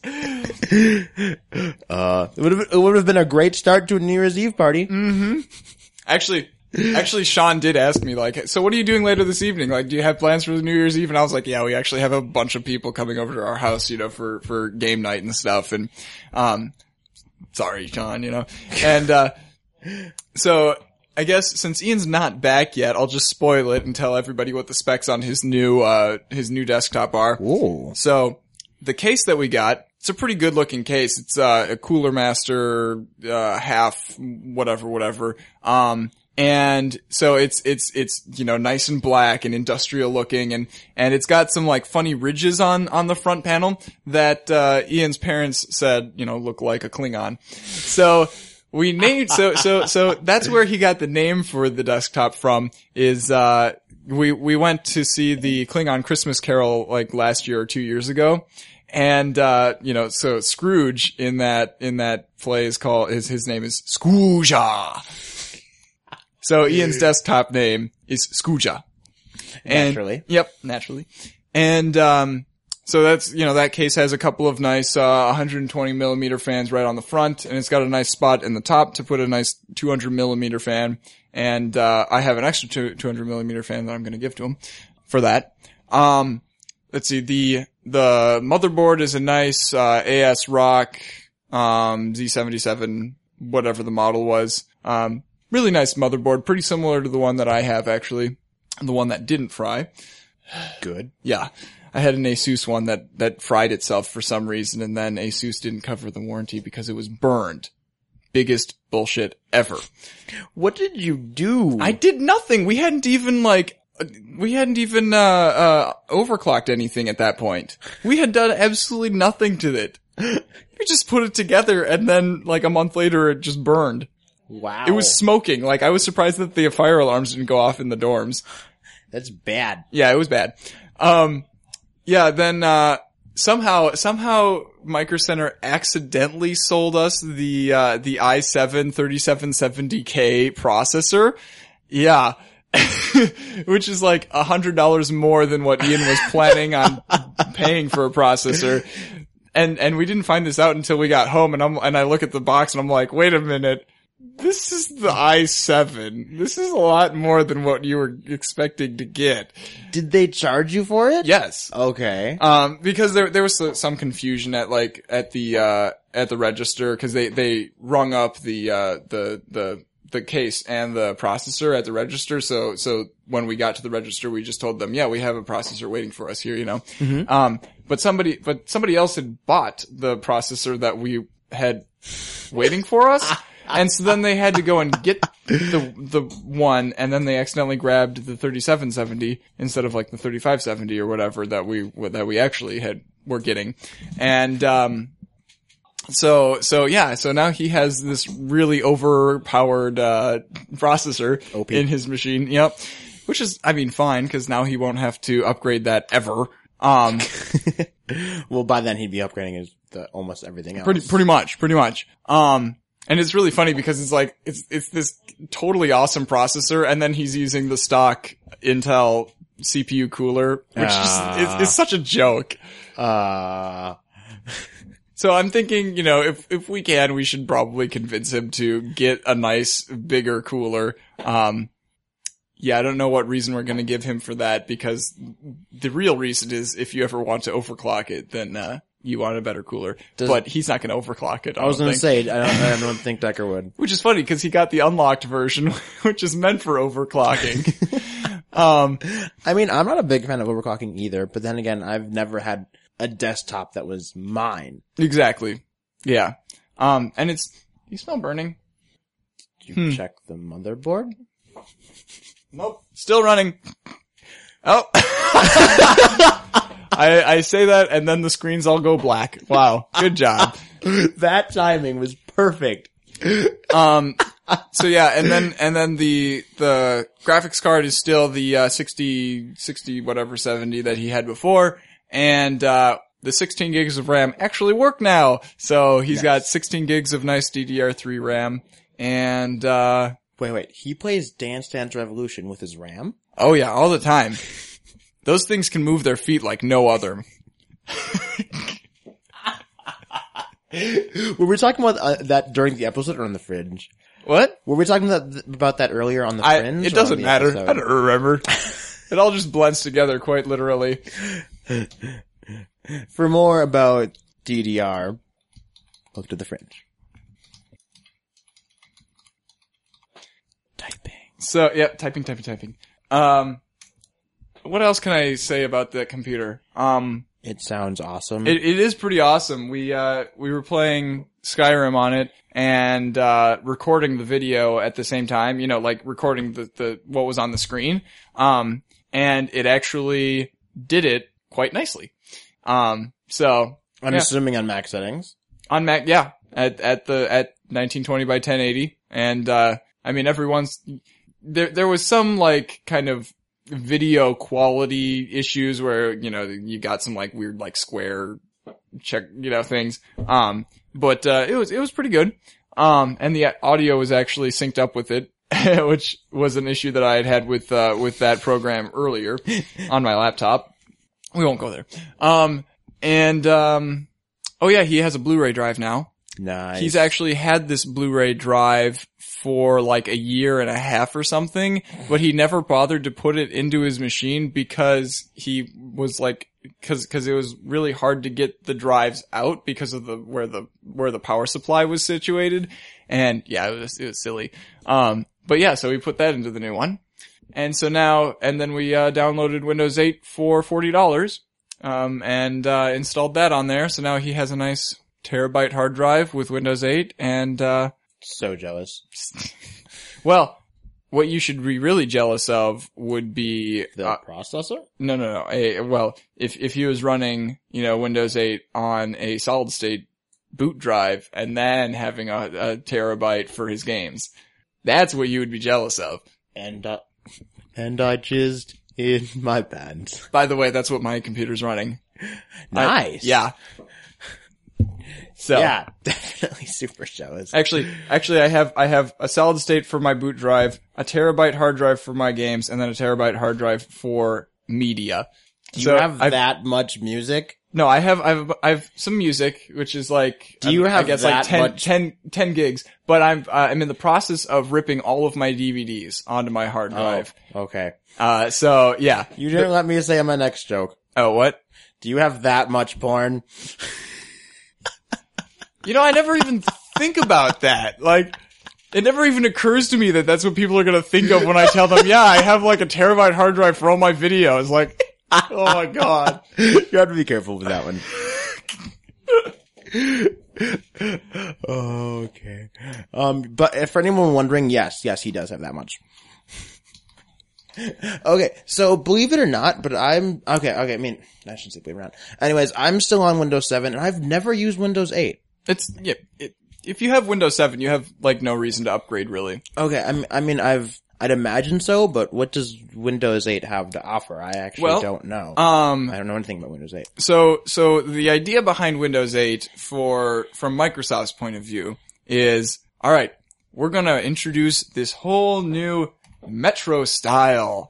Uh, it would have it would have been a great start to a New Year's Eve party. actually, actually, Sean did ask me like, so what are you doing later this evening? Like, do you have plans for the New Year's Eve? And I was like, yeah, we actually have a bunch of people coming over to our house, you know, for, for game night and stuff. And, um, sorry, Sean, you know, and, uh, so I guess since Ian's not back yet, I'll just spoil it and tell everybody what the specs on his new, uh, his new desktop are. Ooh. So the case that we got it's a pretty good looking case. It's uh, a Cooler Master uh, half whatever whatever. Um, and so it's it's it's you know nice and black and industrial looking and and it's got some like funny ridges on on the front panel that uh, Ian's parents said you know look like a Klingon. So we named so so so that's where he got the name for the desktop from is uh we we went to see the Klingon Christmas Carol like last year or two years ago. And, uh, you know, so Scrooge in that, in that play is called, his, his name is Scooja. So Ian's desktop name is Scooja. And- Naturally. Yep, naturally. And, um, so that's, you know, that case has a couple of nice, uh, 120 millimeter fans right on the front, and it's got a nice spot in the top to put a nice 200 millimeter fan. And, uh, I have an extra two, 200 millimeter fan that I'm gonna give to him for that. Um, let's see, the, the motherboard is a nice, uh, ASRock, um, Z77, whatever the model was. Um, really nice motherboard, pretty similar to the one that I have actually, the one that didn't fry. [sighs] Good. Yeah. I had an Asus one that, that fried itself for some reason and then Asus didn't cover the warranty because it was burned. Biggest bullshit ever. What did you do? I did nothing. We hadn't even like, we hadn't even, uh, uh, overclocked anything at that point. We had done absolutely nothing to it. [laughs] We just put it together and then like a month later it just burned. Wow. It was smoking. Like I was surprised that the fire alarms didn't go off in the dorms. That's bad. Yeah, it was bad. Um, yeah, then, uh, somehow, somehow Micro Center accidentally sold us the, uh, the i7 3770K processor. Yeah. [laughs] Which is like a hundred dollars more than what Ian was planning on [laughs] paying for a processor. And, and we didn't find this out until we got home and I'm, and I look at the box and I'm like, wait a minute. This is the i7. This is a lot more than what you were expecting to get. Did they charge you for it? Yes. Okay. Um, because there there was some confusion at like at the uh at the register because they they rung up the uh the the the case and the processor at the register. So so when we got to the register, we just told them, yeah, we have a processor waiting for us here, you know. Um, but somebody but somebody else had bought the processor that we had waiting for us. [laughs] And so then they had to go and get the the one, and then they accidentally grabbed the 3770 instead of like the 3570 or whatever that we that we actually had were getting, and um, so so yeah, so now he has this really overpowered uh, processor OP. in his machine. Yep, which is I mean fine because now he won't have to upgrade that ever. Um, [laughs] well, by then he'd be upgrading his the, almost everything else. pretty pretty much pretty much um and it's really funny because it's like it's it's this totally awesome processor and then he's using the stock intel cpu cooler which Ah. just is, is such a joke. Uh, [laughs] so i'm thinking you know if if we can we should probably convince him to get a nice bigger cooler. Um yeah, I don't know what reason we're going to give him for that because the real reason is if you ever want to overclock it, then uh, you want a better cooler. Does- but he's not going to overclock it. I was gonna say, I don't, I [laughs] don't think Decker would. Which is funny because he got the unlocked version, [laughs] which is meant for overclocking. [laughs] um, I mean, I'm not a big fan of overclocking either, but then again, I've never had a desktop that was mine. exactly. Yeah. Um, and it's, you smell burning? Did Hmm. you check the motherboard? Nope. Still running. Oh. I, I say that and then the screens all go black. Wow. Good job. [laughs] that timing was perfect. Um, so yeah, and then, and then the, the graphics card is still the, uh, 60, 60, whatever, 70 that he had before. And, uh, the 16 gigs of RAM actually work now. So he's got 16 gigs of nice DDR3 RAM. And, uh, Wait, wait. He plays Dance Dance Revolution with his RAM? oh yeah, all the time. Those things can move their feet like no other. [laughs] Were we talking about uh, that during the episode or on the fringe? What? Were we talking about, about that earlier on the I, fringe? it doesn't matter. episode? I don't remember. it all just blends together quite literally. [laughs] For more about DDR, look to the fringe. Typing. So, yeah, typing, typing, typing. Um, what else can I say about that computer? Um, It sounds awesome. It, it is pretty awesome. We uh we were playing Skyrim on it and uh recording the video at the same time. You know, like recording the the what was on the screen. Um, and it actually did it quite nicely. Um, so I'm yeah. assuming on max settings. on max, yeah, at at the at 1920 by 1080, and uh, I mean everyone's there. There was some like kind of video quality issues where you know you got some like weird like square check you know things. Um, but uh, it was it was pretty good. Um, and the audio was actually synced up with it. [laughs] which was an issue that I had had with, uh, with that program earlier on my laptop. We won't go there. Um, and, um, oh yeah, he has a Blu-ray drive now. Nice. He's actually had this Blu-ray drive for like a year and a half or something, but he never bothered to put it into his machine because he was like, cause, cause it was really hard to get the drives out because of the, where the, where the power supply was situated. And yeah, it was, it was silly. Um, but yeah, so we put that into the new one. And so now, and then we, uh, downloaded Windows 8 for $40. Um, and, uh, installed that on there. So now he has a nice terabyte hard drive with Windows 8 and, uh, so jealous. [laughs] well, what you should be really jealous of would be The uh, processor? no, no, no. A, well, if if he was running, you know, Windows 8 on a solid state boot drive and then having a, a terabyte for his games, that's what you would be jealous of. And, uh, and I jizzed in my pants. By the way, that's what my computer's running. [laughs] I- Nice. yeah. [laughs] So Yeah, [laughs] definitely super jealous. Actually, actually, I have I have a solid state for my boot drive, a terabyte hard drive for my games, and then a terabyte hard drive for media. Do you so have I've- that much music? No, I have I've I've some music, which is like Do you I have guess that like 10, much- 10 10 gigs, but I'm uh, I'm in the process of ripping all of my DVDs onto my hard drive. Oh, okay. Uh, so yeah. You didn't let me say my next joke. Oh, what? Do you have that much porn? [laughs] You know, I never even think about that. Like, it never even occurs to me that that's what people are gonna think of when I tell them, yeah, I have like a terabyte hard drive for all my videos. Like, oh my god. you have to be careful with that one. okay. Um, but for anyone wondering, yes, yes, he does have that much. okay, so believe it or not, but I'm, okay, okay, I mean, I shouldn't say believe it. Anyways, I'm still on Windows 7 and I've never used Windows 8. It's, yeah, it, if you have Windows 7, you have like no reason to upgrade really. Okay, I mean, I mean, I've, I'd imagine so, but what does Windows 8 have to offer? I actually Well, don't know. Um, I don't know anything about Windows 8. So, so the idea behind Windows 8 for, from Microsoft's point of view is, alright, we're gonna introduce this whole new Metro style.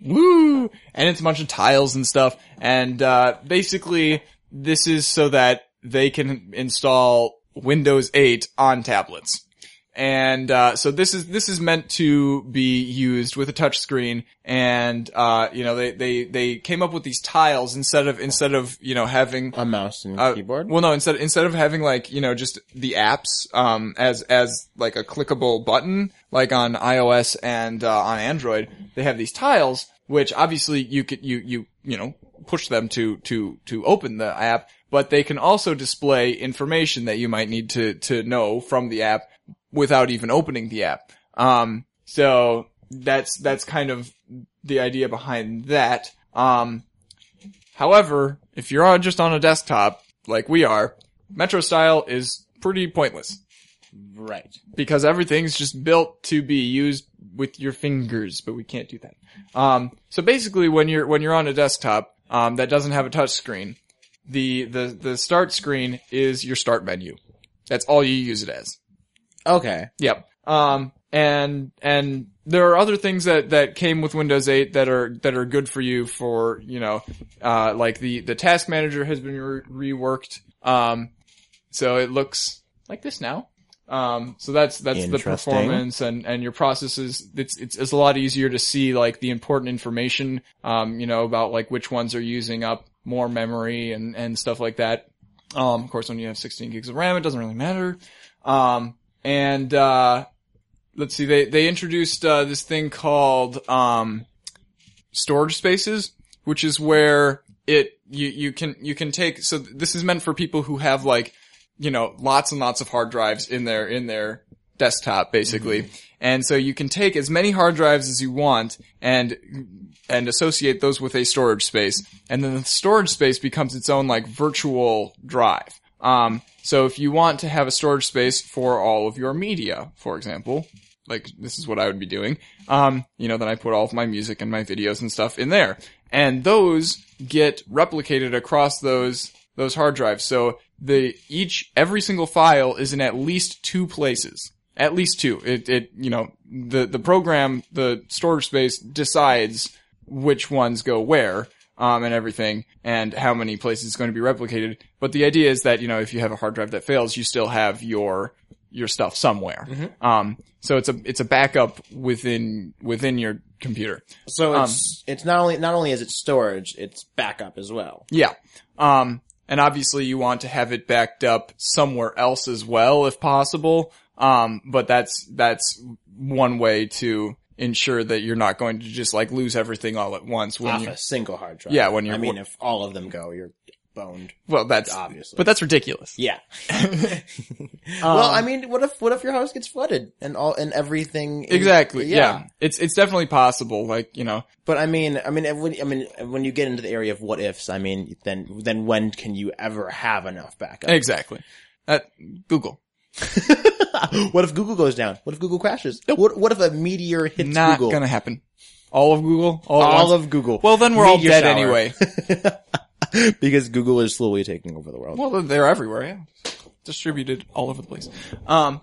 Woo! And it's a bunch of tiles and stuff. And, uh, basically, this is so that they can install Windows 8 on tablets. And, uh, so this is, this is meant to be used with a touch screen and, uh, you know, they, they, they came up with these tiles instead of, instead of, you know, having, A mouse and uh, keyboard? Well, no, instead instead of having like you know just the apps um as as like a clickable button like on iOS and uh, on Android, they have these tiles which obviously you could you you you know push them to to to open the app, but they can also display information that you might need to to know from the app without even opening the app. Um, so that's that's kind of the idea behind that. Um, However, if you're on, just on a desktop, like we are, Metro Style is pretty pointless. Right. Because everything's just built to be used with your fingers, but we can't do that. Um, so basically when you're, when you're on a desktop, um, that doesn't have a touch screen, the, the, the start screen is your start menu. That's all you use it as. Okay. Yep. Um, and, and there are other things that, that came with Windows 8 that are, that are good for you for, you know, uh, like the, the task manager has been re- reworked. Um, so it looks like this now. Um, so that's, that's the performance and, and your processes. It's, it's, it's a lot easier to see like the important information, um, you know, about like which ones are using up more memory and, and stuff like that. Um, of course, when you have 16 gigs of RAM, it doesn't really matter. Um, and, uh, let's see, they, they introduced, uh, this thing called, um, storage spaces, which is where it, you you can you can take so this is meant for people who have like you know lots and lots of hard drives in their in their desktop basically. And so you can take as many hard drives as you want and and associate those with a storage space. And then the storage space becomes its own like virtual drive. Um, so if you want to have a storage space for all of your media, for example, like this is what I would be doing. Um, you know, then I put all of my music and my videos and stuff in there. And those get replicated across those those hard drives. So the each every single file is in at least two places. At least two. It it you know, the the program, the storage space decides which ones go where. Um, and everything, and how many places it's going to be replicated. But the idea is that, you know, if you have a hard drive that fails, you still have your your stuff somewhere. Um, so it's a it's a backup within within your computer. So Um, it's it's not only not only is it storage, it's backup as well. Yeah. Um, and obviously you want to have it backed up somewhere else as well if possible. Um, but that's that's one way to ensure that you're not going to just like lose everything all at once when Off you a single hard drive. Yeah, when you're I mean, if all of them go, you're boned. well that's Obviously. but that's ridiculous. Yeah. Um, [laughs] well, I mean, what if what if your house gets flooded and all and everything? in- exactly. Yeah. It's it's definitely possible like, you know, But I mean, I mean, when, I mean, when you get into the area of what ifs, I mean, then then when can you ever have enough backup? exactly. Uh, Google. [laughs] what if Google goes down? What if Google crashes? What what if a meteor hits Not Google? gonna happen. All of Google? All, all of Google. Well, then we're all dead shower. anyway. [laughs] because Google is slowly taking over the world. Well, they're everywhere, yeah. Distributed all over the place. Um,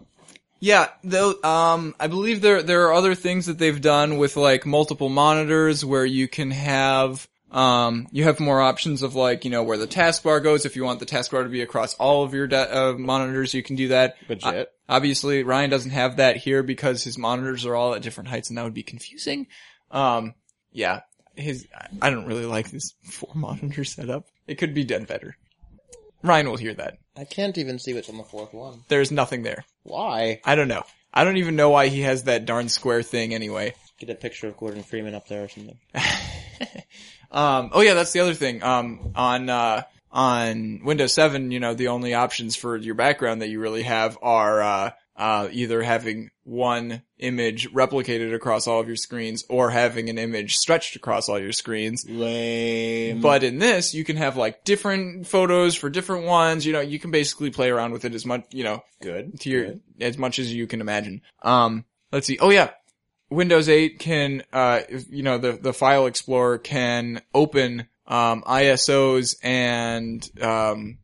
yeah, though, um, I believe there, there are other things that they've done with like multiple monitors where you can have, um, you have more options of like, you know, where the taskbar goes. If you want the taskbar to be across all of your de- uh, monitors, you can do that. Legit. Uh, obviously, Ryan doesn't have that here because his monitors are all at different heights and that would be confusing. Um, yeah, his, I don't really like this [laughs] four monitor setup. It could be done better. Ryan will hear that. I can't even see what's on the fourth one. There's nothing there. Why? I don't know. I don't even know why he has that darn square thing anyway. Get a picture of Gordon Freeman up there or something. [laughs] Um, oh yeah, that's the other thing. Um, on, uh, on Windows 7, you know, the only options for your background that you really have are, uh, uh, either having one image replicated across all of your screens or having an image stretched across all your screens. Lame. But in this, you can have like different photos for different ones. You know, you can basically play around with it as much, you know, good. to your Good. as much as you can imagine. Um, let's see. Oh yeah, Windows 8 can, uh, you know, the the file explorer can open um, ISOs and um,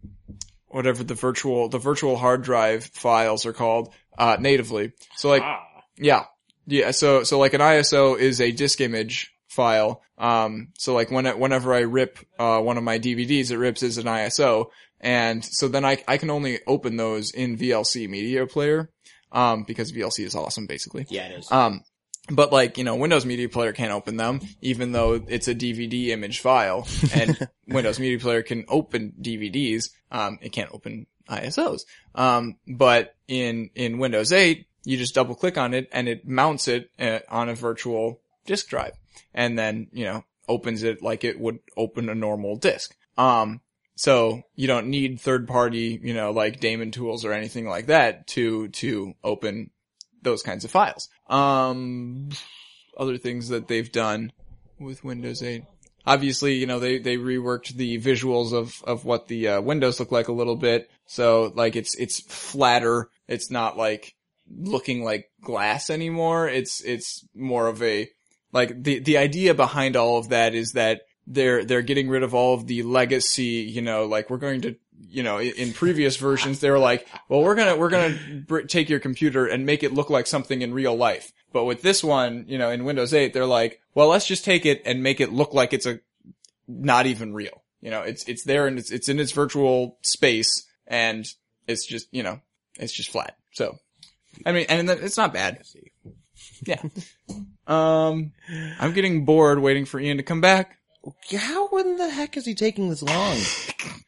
whatever the virtual the virtual hard drive files are called uh, natively. So like, Ah. yeah, yeah. So so like an ISO is a disk image file. Um, so like when whenever I rip uh, one of my DVDs, it rips as an ISO, and so then I I can only open those in VLC Media Player, um, because VLC is awesome basically. Yeah, it is. Um, but like, you know, Windows Media Player can't open them, even though it's a DVD image file, and [laughs] Windows Media Player can open DVDs, um, it can't open ISOs. Um, but in, in Windows 8, you just double click on it and it mounts it uh, on a virtual disk drive. And then, you know, opens it like it would open a normal disk. Um, so you don't need third party, you know, like Daemon tools or anything like that to, to open those kinds of files. Um, other things that they've done with Windows 8. Obviously, you know, they, they reworked the visuals of, of what the uh, windows look like a little bit. So, like, it's, it's flatter. It's not like looking like glass anymore. It's, it's more of a, like, the, the idea behind all of that is that they're, they're getting rid of all of the legacy, you know, like, we're going to you know, in, previous versions, they were like, well, we're gonna, we're gonna br- take your computer and make it look like something in real life. But with this one, you know, in Windows 8, they're like, well, let's just take it and make it look like it's a, not even real. You know, it's, it's there and it's, it's in its virtual space and it's just, you know, it's just flat. So, I mean, and it's not bad. Yeah. [laughs] Um, I'm getting bored waiting for Ian to come back. How in the heck is he taking this long? [laughs]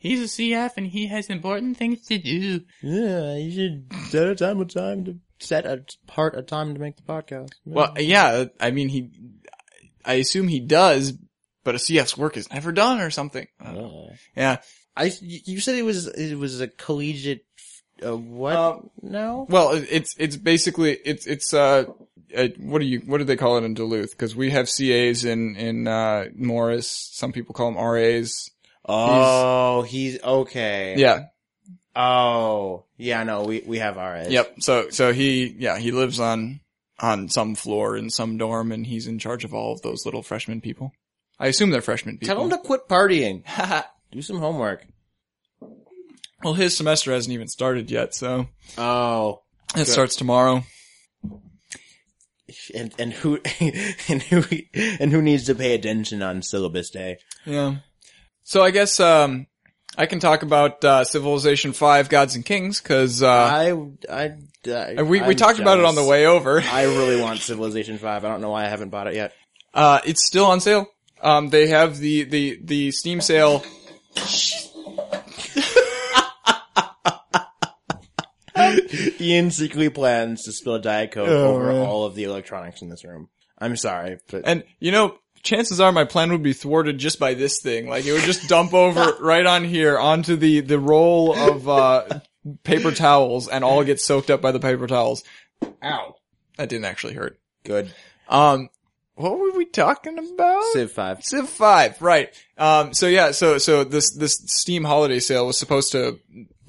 He's a CF and he has important things to do. yeah, you should set a time a time to set a part a time to make the podcast. Well, yeah, I mean, he, I assume he does, but a CF's work is never done or something. Oh. Yeah. I you said it was it was a collegiate uh, what Um, no Well, it's it's basically it's it's uh, uh what do you what do they call it in Duluth? Because we have CAs in in uh Morris. Some people call them RAs. Oh he's okay Yeah. oh yeah no we we have ours Yep. So so he yeah he lives on on some floor in some dorm and he's in charge of all of those little freshman people. I assume they're freshman people. tell him to quit partying [laughs] do some homework well, his semester hasn't even started yet, so oh it starts tomorrow. and and who [laughs] and who and who needs to pay attention on syllabus day Yeah. So I guess um I can talk about uh Civilization 5 Gods and Kings cuz uh I I, I we we I'm talked about it on the way over. [laughs] I really want Civilization Five. I don't know why I haven't bought it yet. Uh it's still on sale. Um they have the the the Steam sale [laughs] Ian secretly plans to spill Diet Coke Oh, over man. all of the electronics in this room. I'm sorry, but and you know chances are my plan would be thwarted just by this thing. Like it would just dump over [laughs] right on here onto the the roll of uh paper towels and all get soaked up by the paper towels. ow, That didn't actually hurt. good. Um what were we talking about? Civ Five. Civ 5, right. Um, so yeah, so, so this, this Steam holiday sale was supposed to,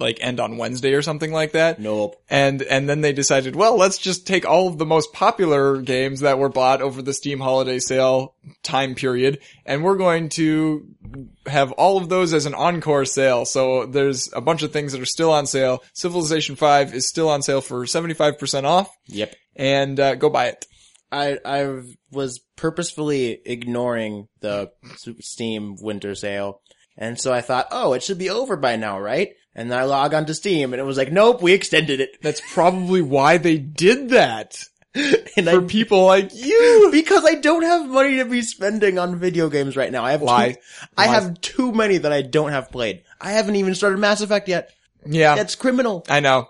like, end on Wednesday or something like that. Nope. And, and then they decided, well, let's just take all of the most popular games that were bought over the Steam holiday sale time period, and we're going to have all of those as an encore sale. So there's a bunch of things that are still on sale. Civilization 5 is still on sale for 75% off, Yep. and, uh, go buy it. I I was purposefully ignoring the Steam winter sale, and so I thought, oh, it should be over by now, right? And then I log onto Steam, and it was like, nope, we extended it. That's probably why they did that. [laughs] And For I people like you. because I don't have money to be spending on video games right now. I have Lie. Too, I have too many that I don't have played. I haven't even started Mass Effect yet. Yeah. That's criminal. I know.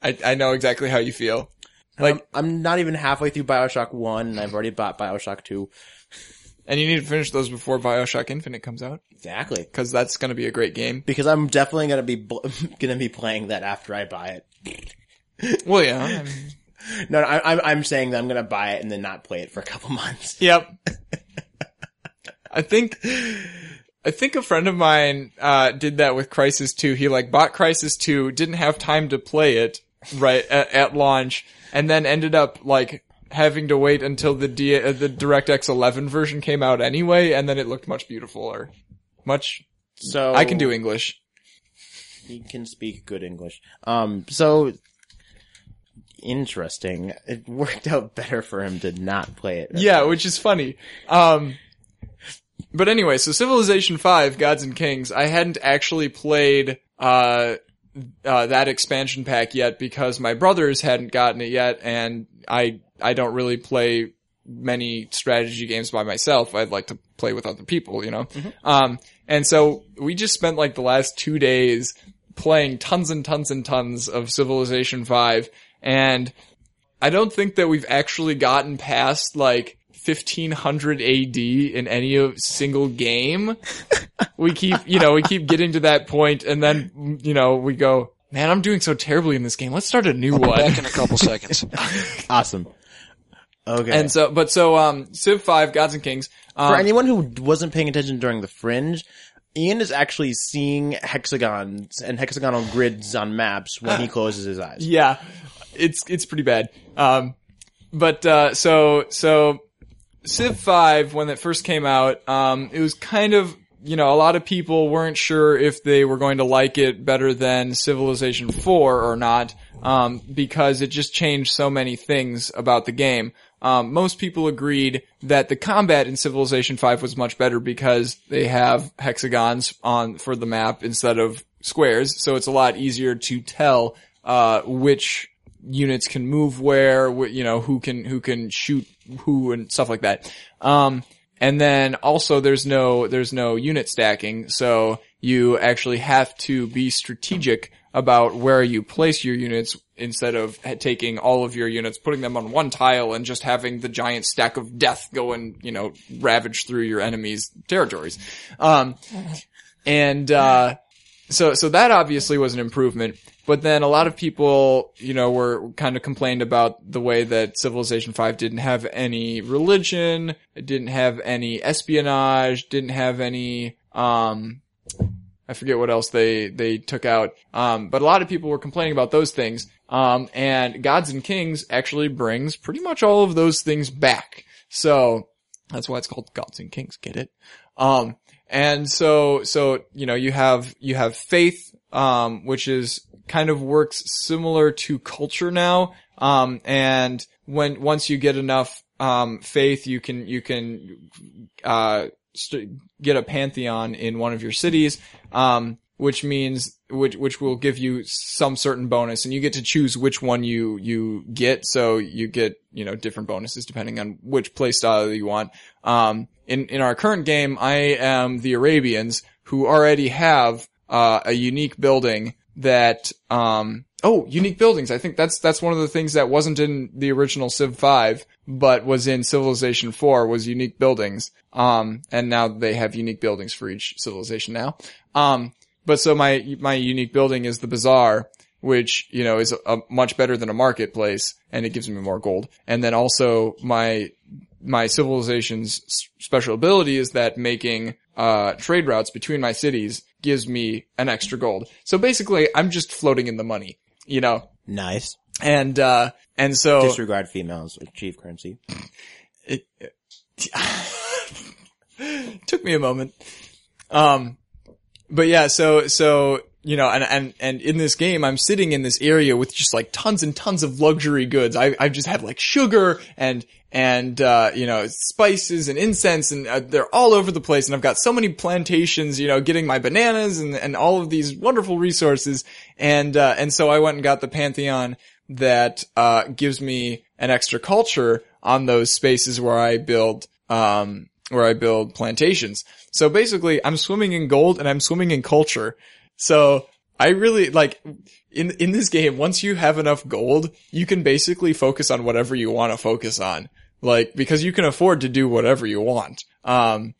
I, I know exactly how you feel. Like, I'm, I'm not even halfway through Bioshock 1 and I've already bought Bioshock 2. And you need to finish those before Bioshock Infinite comes out. Exactly. Cause that's gonna be a great game. Because I'm definitely gonna be, bl- [laughs] gonna be playing that after I buy it. [laughs] Well, yeah. I mean- [laughs] No, no I, I'm, I'm saying that I'm gonna buy it and then not play it for a couple months. yep. I think, I think a friend of mine, uh, did that with Crysis 2. He like bought Crysis 2, didn't have time to play it right at, at launch, and then ended up like having to wait until the D, uh, the DirectX 11 version came out anyway, and then it looked much beautifuler. Much, So I can do English. He can speak good English. Um, so interesting. It worked out better for him to not play it. Yeah, which is funny. Um, but anyway, so Civilization 5, Gods and Kings, I hadn't actually played, uh, uh, that expansion pack yet because my brothers hadn't gotten it yet and I, I don't really play many strategy games by myself. I'd like to play with other people, you know? Um, and so we just spent like the last two days playing tons and tons and tons of Civilization 5 and I don't think that we've actually gotten past like 1500 AD in any single game. [laughs] we keep, you know, we keep getting to that point and then, you know, we go, man, I'm doing so terribly in this game. Let's start a new one. Back in a couple seconds. [laughs] awesome. Okay. And so, but so, um, Civ 5, Gods and Kings, um, for anyone who wasn't paying attention during the fringe, Ian is actually seeing hexagons and hexagonal grids on maps when he [laughs] closes his eyes. yeah, it's, it's pretty bad. Um, but, uh, so, so, Civ 5, when it first came out, um, it was kind of, you know, a lot of people weren't sure if they were going to like it better than Civilization 4 or not, um, because it just changed so many things about the game. Um, most people agreed that the combat in Civilization 5 was much better because they have hexagons on, for the map instead of squares, so it's a lot easier to tell, uh, which units can move where, wh- you know, who can, who can shoot who and stuff like that. Um, and then also there's no, there's no unit stacking, so you actually have to be strategic about where you place your units instead of taking all of your units, putting them on one tile and just having the giant stack of death go and, you know, ravage through your enemy's territories. Um, and, uh, so, so that obviously was an improvement. But then a lot of people, you know, were kind of complained about the way that Civilization 5 didn't have any religion, didn't have any espionage, didn't have any, um, I forget what else they, they took out. Um, but a lot of people were complaining about those things. Um, and Gods and Kings actually brings pretty much all of those things back. So that's why it's called Gods and Kings. Get it? Um, and so, so, you know, you have, you have faith, um, which is kind of works similar to culture now. Um, and when, once you get enough, um, faith, you can, you can, uh, st- get a pantheon in one of your cities, um, which means which which will give you some certain bonus, and you get to choose which one you you get. So you get you know different bonuses depending on which playstyle you want. Um, in in our current game, I am the Arabians who already have uh, a unique building that um oh unique buildings. I think that's that's one of the things that wasn't in the original Civ Five, but was in Civilization Four was unique buildings. Um, and now they have unique buildings for each civilization now. Um, but so my, my unique building is the bazaar, which, you know, is a, a much better than a marketplace and it gives me more gold. And then also my, my civilization's special ability is that making, uh, trade routes between my cities gives me an extra gold. So basically I'm just floating in the money, you know, Nice. and, uh, and so. Disregard females, achieve currency. it, [laughs] took me a moment. Um, but yeah, so, so, you know, and, and, and in this game, I'm sitting in this area with just like tons and tons of luxury goods. I, I just have like sugar and, and, uh, you know, spices and incense and uh, they're all over the place. And I've got so many plantations, you know, getting my bananas and, and all of these wonderful resources. And, uh, and so I went and got the Pantheon that, uh, gives me an extra culture on those spaces where I build, um, where I build plantations. So basically, I'm swimming in gold and I'm swimming in culture. So I really like in in this game. Once you have enough gold, you can basically focus on whatever you want to focus on. Like because you can afford to do whatever you want. Um,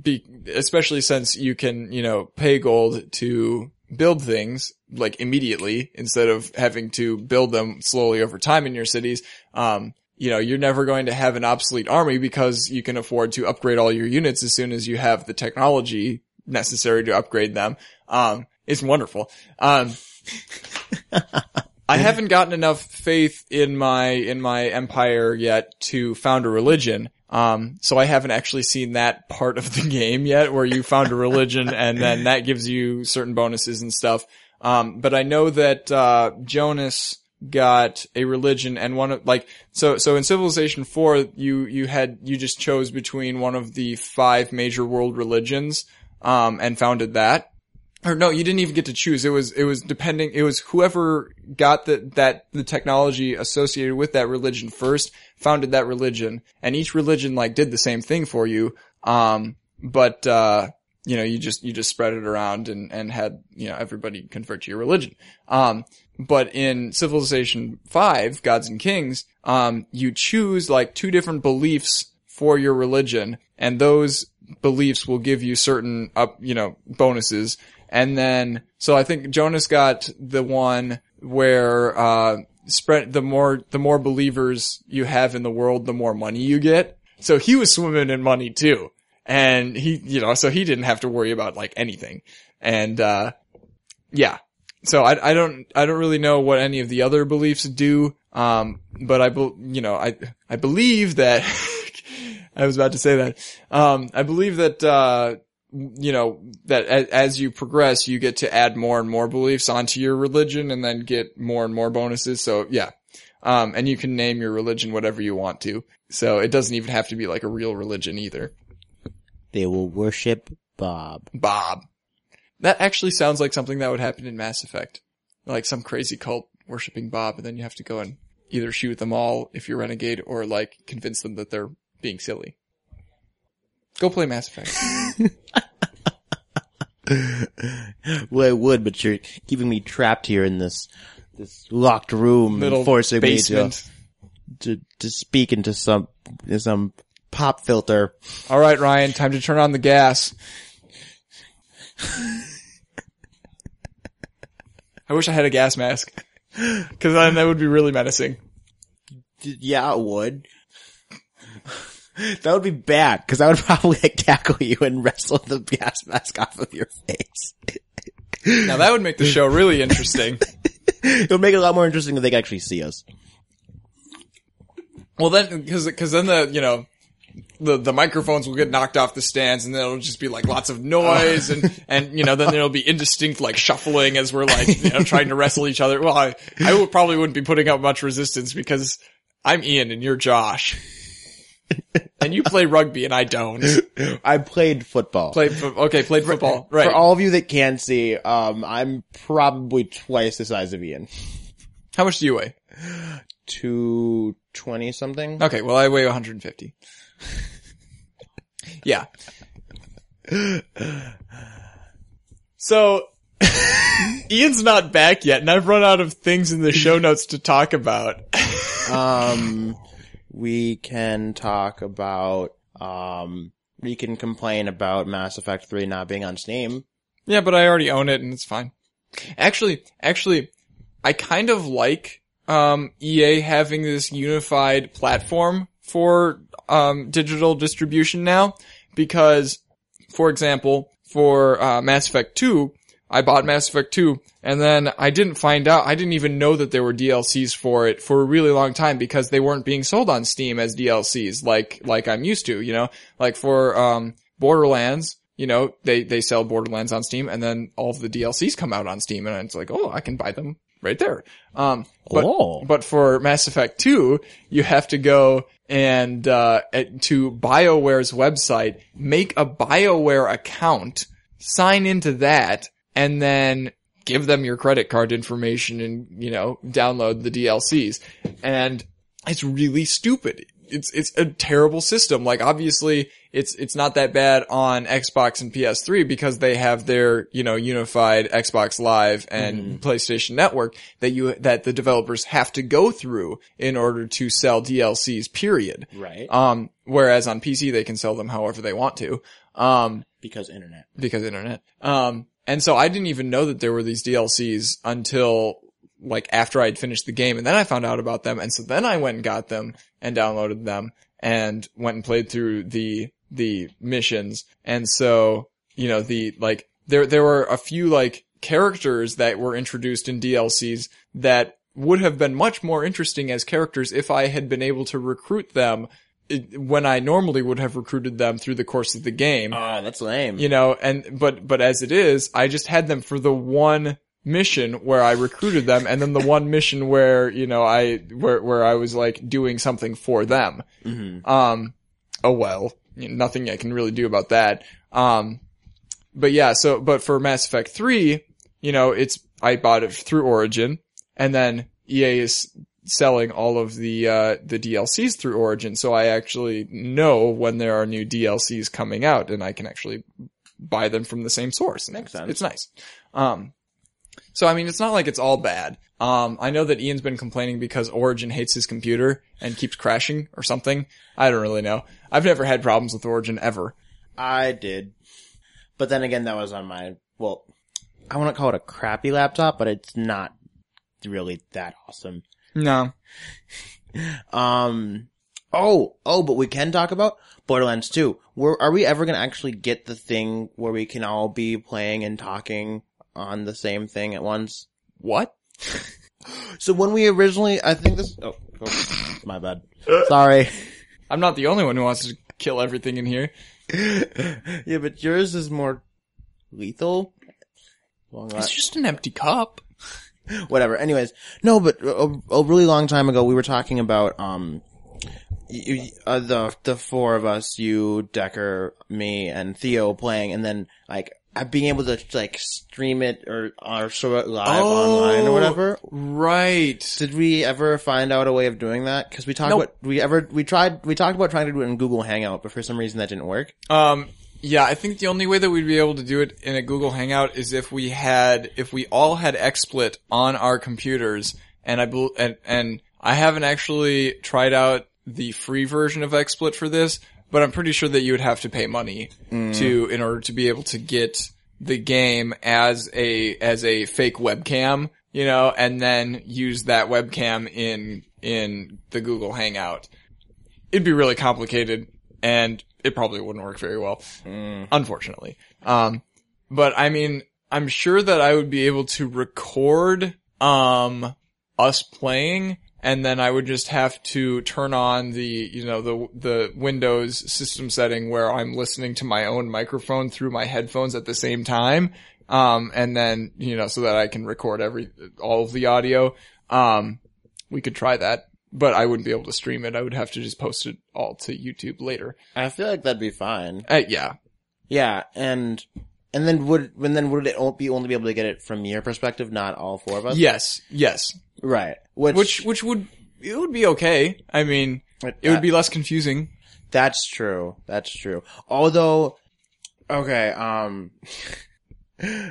be, especially since you can you know pay gold to build things like immediately instead of having to build them slowly over time in your cities. Um, you know, you're never going to have an obsolete army because you can afford to upgrade all your units as soon as you have the technology necessary to upgrade them. Um, it's wonderful. Um, [laughs] I haven't gotten enough faith in my, in my empire yet to found a religion. Um, so I haven't actually seen that part of the [laughs] game yet where you found a religion and then that gives you certain bonuses and stuff. Um, but I know that, uh, Jonas, got a religion and one of like so so in civilization 4 you you had you just chose between one of the five major world religions um and founded that or no you didn't even get to choose. It was it was depending it was whoever got the that the technology associated with that religion first founded that religion. And each religion like did the same thing for you. Um but uh you know you just you just spread it around and and had you know everybody convert to your religion. Um but in Civilization 5, Gods and Kings, um, you choose like two different beliefs for your religion, and those beliefs will give you certain up, you know, bonuses. And then, so I think Jonas got the one where, uh, spread, the more, the more believers you have in the world, the more money you get. So he was swimming in money too. And he, you know, so he didn't have to worry about like anything. And, uh, yeah, so I, I don't I don't really know what any of the other beliefs do. Um, but I bel you know I I believe that [laughs] I was about to say that. Um, I believe that uh, you know that as, as you progress, you get to add more and more beliefs onto your religion, and then get more and more bonuses. So yeah. Um, and you can name your religion whatever you want to. So it doesn't even have to be like a real religion either. They will worship Bob. Bob. That actually sounds like something that would happen in Mass Effect. Like some crazy cult worshipping Bob, and then you have to go and either shoot them all if you're renegade, or like convince them that they're being silly. Go play Mass Effect. [laughs] Well, I would, but you're keeping me trapped here in this, this locked room Little and forcing basement. me to, to to speak into some into some pop filter. All right, Ryan, time to turn on the gas. I wish I had a gas mask. Cause then that would be really menacing. Yeah, it would. That would be bad because I would [laughs] probably like, tackle you and wrestle the gas mask off of your face. Now that would make the show really interesting. [laughs] it would make it a lot more interesting if they could actually see us. Well then, cause, cause then the, you know, the, the microphones will get knocked off the stands and then it'll just be like lots of noise and, and, you know, then there'll be indistinct like shuffling as we're like, you know, trying to wrestle each other. Well, I, I would, probably wouldn't be putting up much resistance because I'm Ian and you're Josh. And you play rugby and I don't. [laughs] I played football. Play, fo- okay, played football. Right. For all of you that can see, um, I'm probably twice the size of Ian. How much do you weigh? Two twenty something. Okay, well I weigh 150. [laughs] yeah. So, [laughs] Ian's not back yet, and I've run out of things in the show notes to talk about. Um, we can talk about, um, we can complain about Mass Effect 3 not being on Steam. yeah, but I already own it, and it's fine. Actually, actually, I kind of like um, EA having this unified platform for um, digital distribution now, because, for example, for uh, Mass Effect 2, I bought Mass Effect 2, and then I didn't find out, I didn't even know that there were DLCs for it for a really long time because they weren't being sold on Steam as DLCs like, like I'm used to, you know? Like for, um, Borderlands, you know, they, they sell Borderlands on Steam and then all of the DLCs come out on Steam and it's like, oh, I can buy them right there. Um, but, Oh. but for Mass Effect 2, you have to go and, uh, to BioWare's website, make a BioWare account, sign into that, and then give them your credit card information and, you know, download the DLCs. And it's really stupid. It's, it's a terrible system. Like obviously it's, it's not that bad on Xbox and PS3 because they have their, you know, unified Xbox Live and PlayStation Network that you, that the developers have to go through in order to sell DLCs, period. Right. Um, whereas on PC they can sell them however they want to. Um, because internet. because internet. Um, and so I didn't even know that there were these DLCs until like after I'd finished the game and then I found out about them. And so then I went and got them and downloaded them and went and played through the, the missions. And so, you know, the, like, there, there were a few like characters that were introduced in DLCs that would have been much more interesting as characters if I had been able to recruit them it- when I normally would have recruited them through the course of the game Oh, that's lame. you know, and, but, but as it is, I just had them for the one mission where I recruited them and then the one mission where, you know, I, where, where I was like doing something for them. Um, oh well, you know, nothing I can really do about that. Um, but yeah, so, but for Mass Effect 3, you know, it's, I bought it through Origin and then EA is selling all of the, uh, the DLCs through Origin. So I actually know when there are new DLCs coming out and I can actually buy them from the same source. And Makes it's- sense. It's nice. Um, so I mean, it's not like it's all bad. Um, I know that Ian's been complaining because Origin hates his computer and keeps crashing or something. I don't really know. I've never had problems with Origin ever. I did. But then again, that was on my, well, I want to call it a crappy laptop, but it's not really that awesome. No. Um, oh, oh, but we can talk about Borderlands 2. Were, are we ever going to actually get the thing where we can all be playing and talking on the same thing at once? What? [laughs] So when we originally, I think this, oh, oh my bad. Sorry. [laughs] I'm not the only one who wants to kill everything in here. [laughs] yeah, but yours is more lethal. Long It's just an empty cup. [laughs] whatever. Anyways, no, but a, a really long time ago, we were talking about um, you, uh, the the four of us, you, Decker, me, and Theo playing, and then like uh, being able to like stream it or or show it live online or whatever. Right. Did we ever find out a way of doing that? Because we talked Nope. about we ever we tried we talked about trying to do it in Google Hangout, but for some reason that didn't work. Um, Yeah, I think the only way that we'd be able to do it in a Google Hangout is if we had, if we all had XSplit on our computers, and I bel and, and I haven't actually tried out the free version of XSplit for this, but I'm pretty sure that you would have to pay money mm. to, in order to be able to get the game as a, as a fake webcam, you know, and then use that webcam in, in the Google Hangout. It'd be really complicated and it probably wouldn't work very well unfortunately. Um, but I mean, I'm sure that I would be able to record, um, us playing and then I would just have to turn on the, you know, the, the Windows system setting where I'm listening to my own microphone through my headphones at the same time. Um, and then, you know, so that I can record every, all of the audio. Um, we could try that, but I wouldn't be able to stream it. I would have to just post it all to YouTube later. I feel like that'd be fine. Uh, yeah. Yeah, and and then would and then would it be only be able to get it from your perspective, not all four of us? Yes, yes. Right. Which, Which which would it would be okay. I mean, it would be less confusing. That's true. That's true. Although, okay, um, [laughs] uh,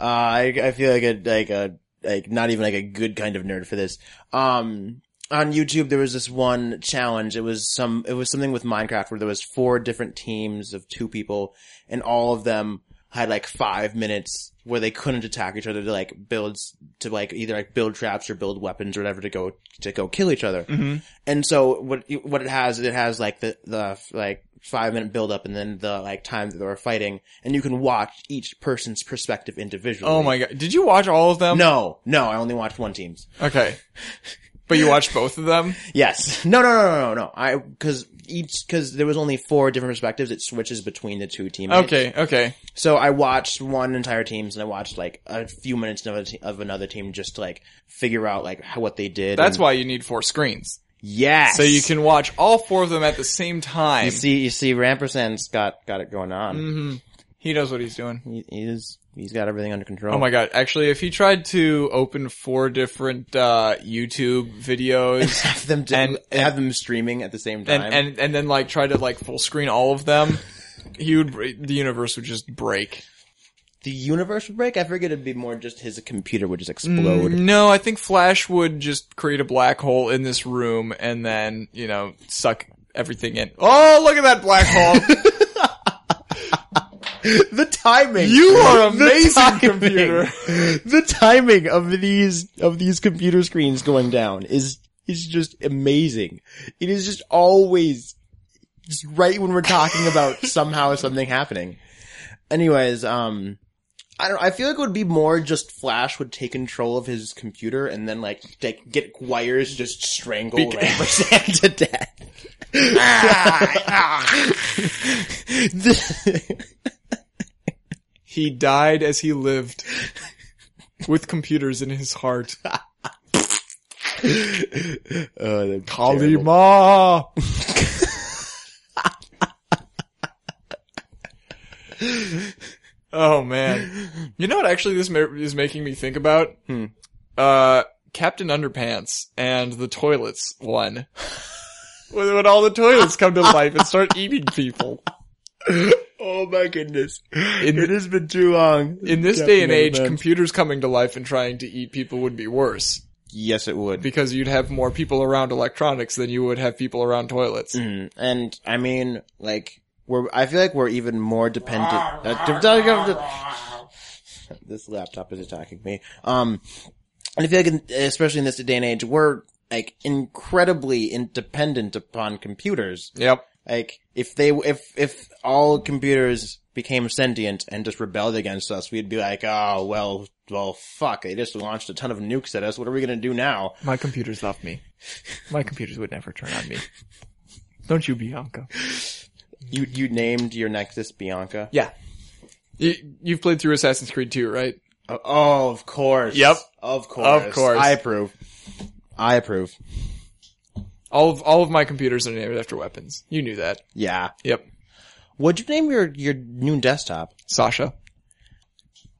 I, I feel like a, like a, like not even like a good kind of nerd for this. Um, on YouTube, there was this one challenge. It was some, it was something with Minecraft where there was four different teams of two people and all of them had like five minutes where they couldn't attack each other to like build, to like either like build traps or build weapons or whatever to go, to go kill each other. Mm-hmm. And so what what it has, it has like the the like five minute build up and then the like time that they were fighting, and you can watch each person's perspective individually. Oh my god. Did you watch all of them? No, no, I only watched one team's. Okay. [laughs] But you [laughs] watched both of them? Yes, no, no, no, no, no, no. I because each because there was only four different perspectives. It switches between the two teammates. Okay, okay. So I watched one entire teams and I watched like a few minutes of, a te- of another team just to like figure out like how, what they did. That's and- why you need four screens. Yes. So you can watch all four of them at the same time. You see, you see, Rampersand's got got it going on. Mm-hmm. He knows what he's doing. He, he's he's got everything under control. Oh my god. Actually, if he tried to open four different, uh, YouTube videos [laughs] have them do, And- have them streaming at the same time. and, and, and then like try to like full screen all of them, he would, the universe would just break. the universe would break. I figured it'd be more just his computer would just explode. No, I think Flash would just create a black hole in this room and then, you know, suck everything in. Oh, look at that black hole! [laughs] [laughs] the timing. you are amazing, timing. computer. [laughs] the timing of these of these computer screens going down is is just amazing. It is just always just right when we're talking about [laughs] somehow something happening. Anyways, um I don't I feel like it would be more just Flash would take control of his computer and then like take, get wires just strangle Bec- Rampersand to death. He died as he lived, [laughs] with computers in his heart. [laughs] oh, that'd be terrible. Kali Ma! oh man. You know what actually this ma- is making me think about? Hmm. Uh, Captain Underpants and the toilets one. [laughs] when all the toilets come to life and start eating people. Oh my goodness. In, It has been too long. in this day and age, Underpants. computers coming to life and trying to eat people would be worse. yes, it would. Because you'd have more people around electronics than you would have people around toilets. Mm, and I mean, like, we're, I feel like we're even more dependent. Uh, this laptop is attacking me. Um, and I feel like, in, especially in this day and age, we're like incredibly independent upon computers. Yep. Like, if they, if, if all computers became sentient and just rebelled against us, we'd be like, oh, well, well, fuck, they just launched a ton of nukes at us. What are we gonna do now? My computers love me. My computers would never turn on me. Don't you, Bianca? You, you named your Nexus Bianca? Yeah. You, you've played through Assassin's Creed 2, right? Oh, oh, of course. Yep. Of course. Of course. I approve. I approve. All of, all of my computers are named after weapons. You knew that. Yeah. Yep. What'd you name your, your new desktop? Sasha.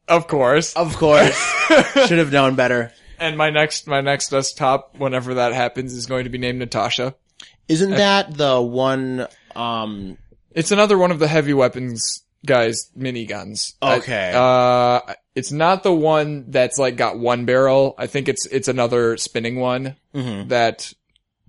Of course. Of course. [laughs] Should have known better. And my next, my next desktop, whenever that happens, is going to be named Natasha. Isn't that the one, um, It's another one of the heavy weapons guy's miniguns. Okay. Uh, it's not the one that's like got one barrel. I think it's it's another spinning one Mm-hmm. that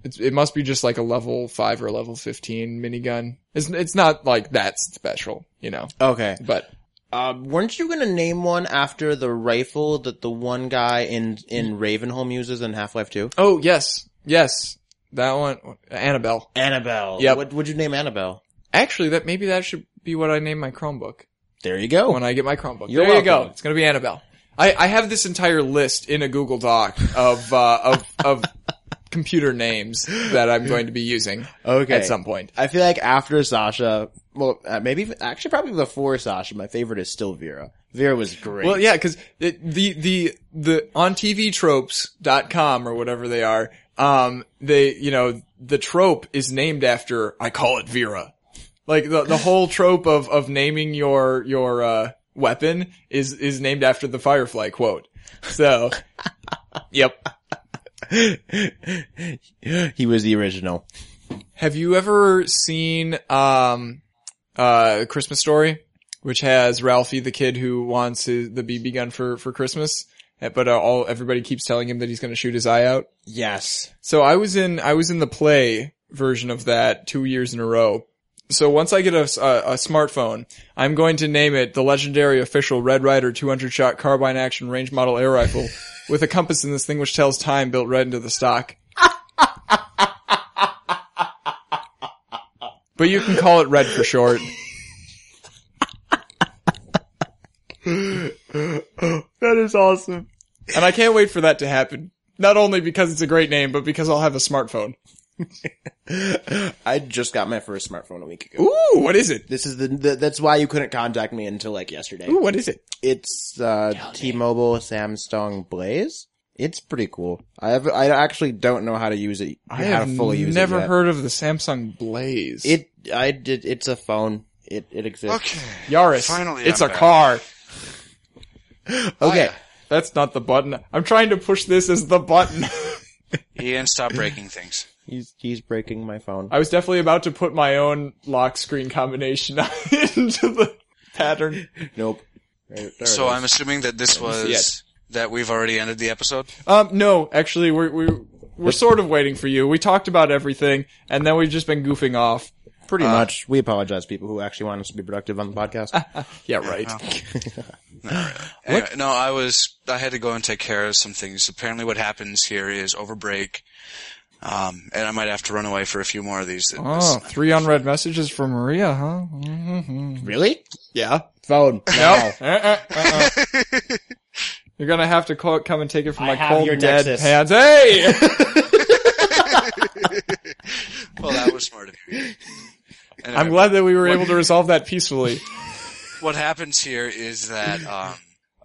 it's, it must be just like a level five or level fifteen minigun. It's it's not like that special, you know. Okay. But Um, weren't you gonna name one after the rifle that the one guy in in Ravenholm uses in Half Life Two? oh yes, yes, that one, Annabelle. Annabelle. Yeah. What would you name Annabelle? Actually, that maybe that should be what I name my Chromebook. There you go. when I get my Chromebook. You're there you go. It's gonna be Annabelle. I, I have this entire list in a Google Doc of uh, of of computer names that I'm going to be using [laughs] Okay. at some point. I feel like after Sasha, well, uh, maybe actually probably before Sasha, my favorite is still Vera. Vera was great. Well, yeah, because the the the on TV tropes.com or whatever they are, um, they you know the trope is named after I call it Vera. Like the the whole trope of of naming your your uh, weapon is is named after the Firefly quote. So, [laughs] yep. [laughs] he was the original. Have you ever seen um uh Christmas Story, which has Ralphie the kid who wants his, the BB gun for for Christmas, but uh, all everybody keeps telling him that he's going to shoot his eye out. Yes. So I was in I was in the play version of that two years in a row. So once I get a, a, a smartphone, I'm going to name it the legendary official Red Ryder 200 shot carbine action range model air rifle [laughs] with a compass in this thing which tells time built right into the stock. but you can call it Red for short. that is awesome. And I can't wait for that to happen. Not only because it's a great name, but because I'll have a smartphone. [laughs] I just got my first smartphone a week ago. Ooh, what is it? This is the, the that's why you couldn't contact me until like yesterday. Ooh, what is it? It's uh T-Mobile Samsung Blaze. It's pretty cool. I have I actually don't know how to use it. I how have to fully use never it yet. heard of the Samsung Blaze. it. I did. It's a phone. It it exists. Okay. Yaris. Finally, it's I'm a back. car. [laughs] Okay. That's not the button. I'm trying to push this as the button. [laughs] Ian, stop breaking things. He's he's breaking my phone. I was definitely about to put my own lock screen combination [laughs] into the pattern. Nope. There- there So I'm assuming that this was it. that we've already ended the episode. Um, no, actually, we're we're we're sort of waiting for you. We talked about everything, and then we've just been goofing off. pretty much. We apologize, people who actually want us to be productive on the podcast. [laughs] Yeah, right. Anyway, [laughs] no, I was I had to go and take care of some things. Apparently, what happens here is over break, um, and I might have to run away for a few more of these. Oh, three unread messages from Maria, huh? Mm-hmm. really? Yeah. Phone. No. Uh-uh, uh-uh. You're gonna have to call, come and take it from I my cold your dead Nexus. hands. Hey! [laughs] well, that was smart of you. Anyway, I'm glad that we were able to resolve that peacefully. [laughs] what happens here is that um,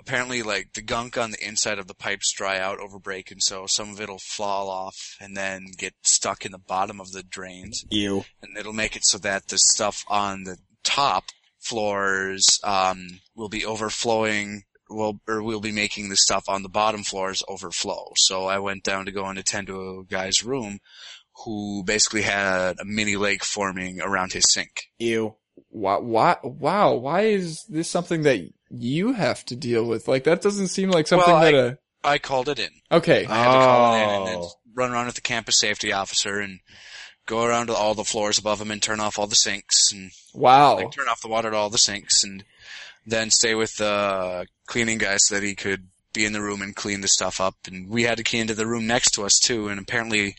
apparently, like the gunk on the inside of the pipes dry out over break, and so some of it'll fall off and then get stuck in the bottom of the drains. You. and it'll make it so that the stuff on the top floors um, will be overflowing. Will or we'll be making the stuff on the bottom floors overflow. So I went down to go and attend to a guy's room who basically had a mini lake forming around his sink. You. Why, why, wow, why is this something that you have to deal with? Like, that doesn't seem like something Well, I- that a, I called it in. okay. I had to call it in and then Oh. run around with the campus safety officer and go around to all the floors above him and turn off all the sinks and Wow. like turn off the water to all the sinks and then stay with the cleaning guy so that he could be in the room and clean the stuff up. And we had to key into the room next to us too. And apparently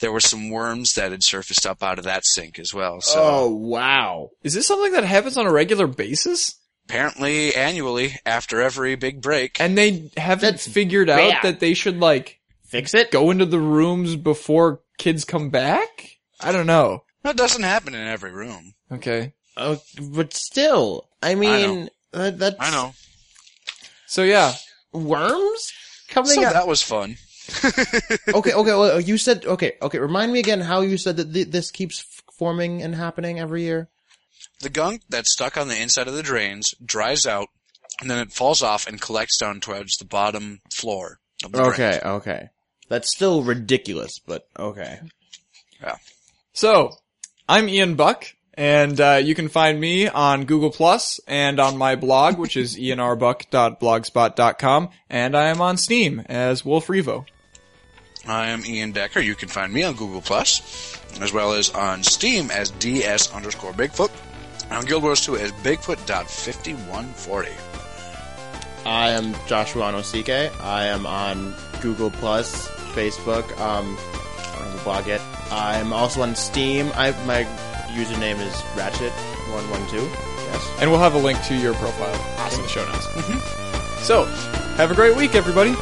there were some worms that had surfaced up out of that sink as well. So oh wow. Is this something that happens on a regular basis? Apparently annually after every big break, And they haven't That's figured out that they should like Fix it. go into the rooms before kids come back? I don't know. that doesn't happen in every room. Okay. Oh, but still, I mean, that, that's I know. So yeah, worms coming So out. that was fun. [laughs] okay, okay. Well, you said okay, okay. Remind me again how you said that th- this keeps f- forming and happening every year. The gunk that's stuck on the inside of the drains dries out and then it falls off and collects down towards the bottom floor of the drain. Okay, okay. That's still ridiculous, but okay. Yeah. So, I'm Ian Buck, And uh, you can find me on Google Plus and on my blog, which is [laughs] ianarbuck.blogspot.com, and I am on Steam as Wolf Revo. I am Ian Decker. You can find me on Google Plus, as well as on Steam as DS underscore Bigfoot. And on Guild Wars 2 as Bigfoot.5140. I am Joshua Onosike. I am on Google Plus, Facebook. Um, I don't have a blog yet. I'm also on Steam. I my username is Ratchet112. Yes. And we'll have a link to your profile in the show notes. So, have a great week, everybody.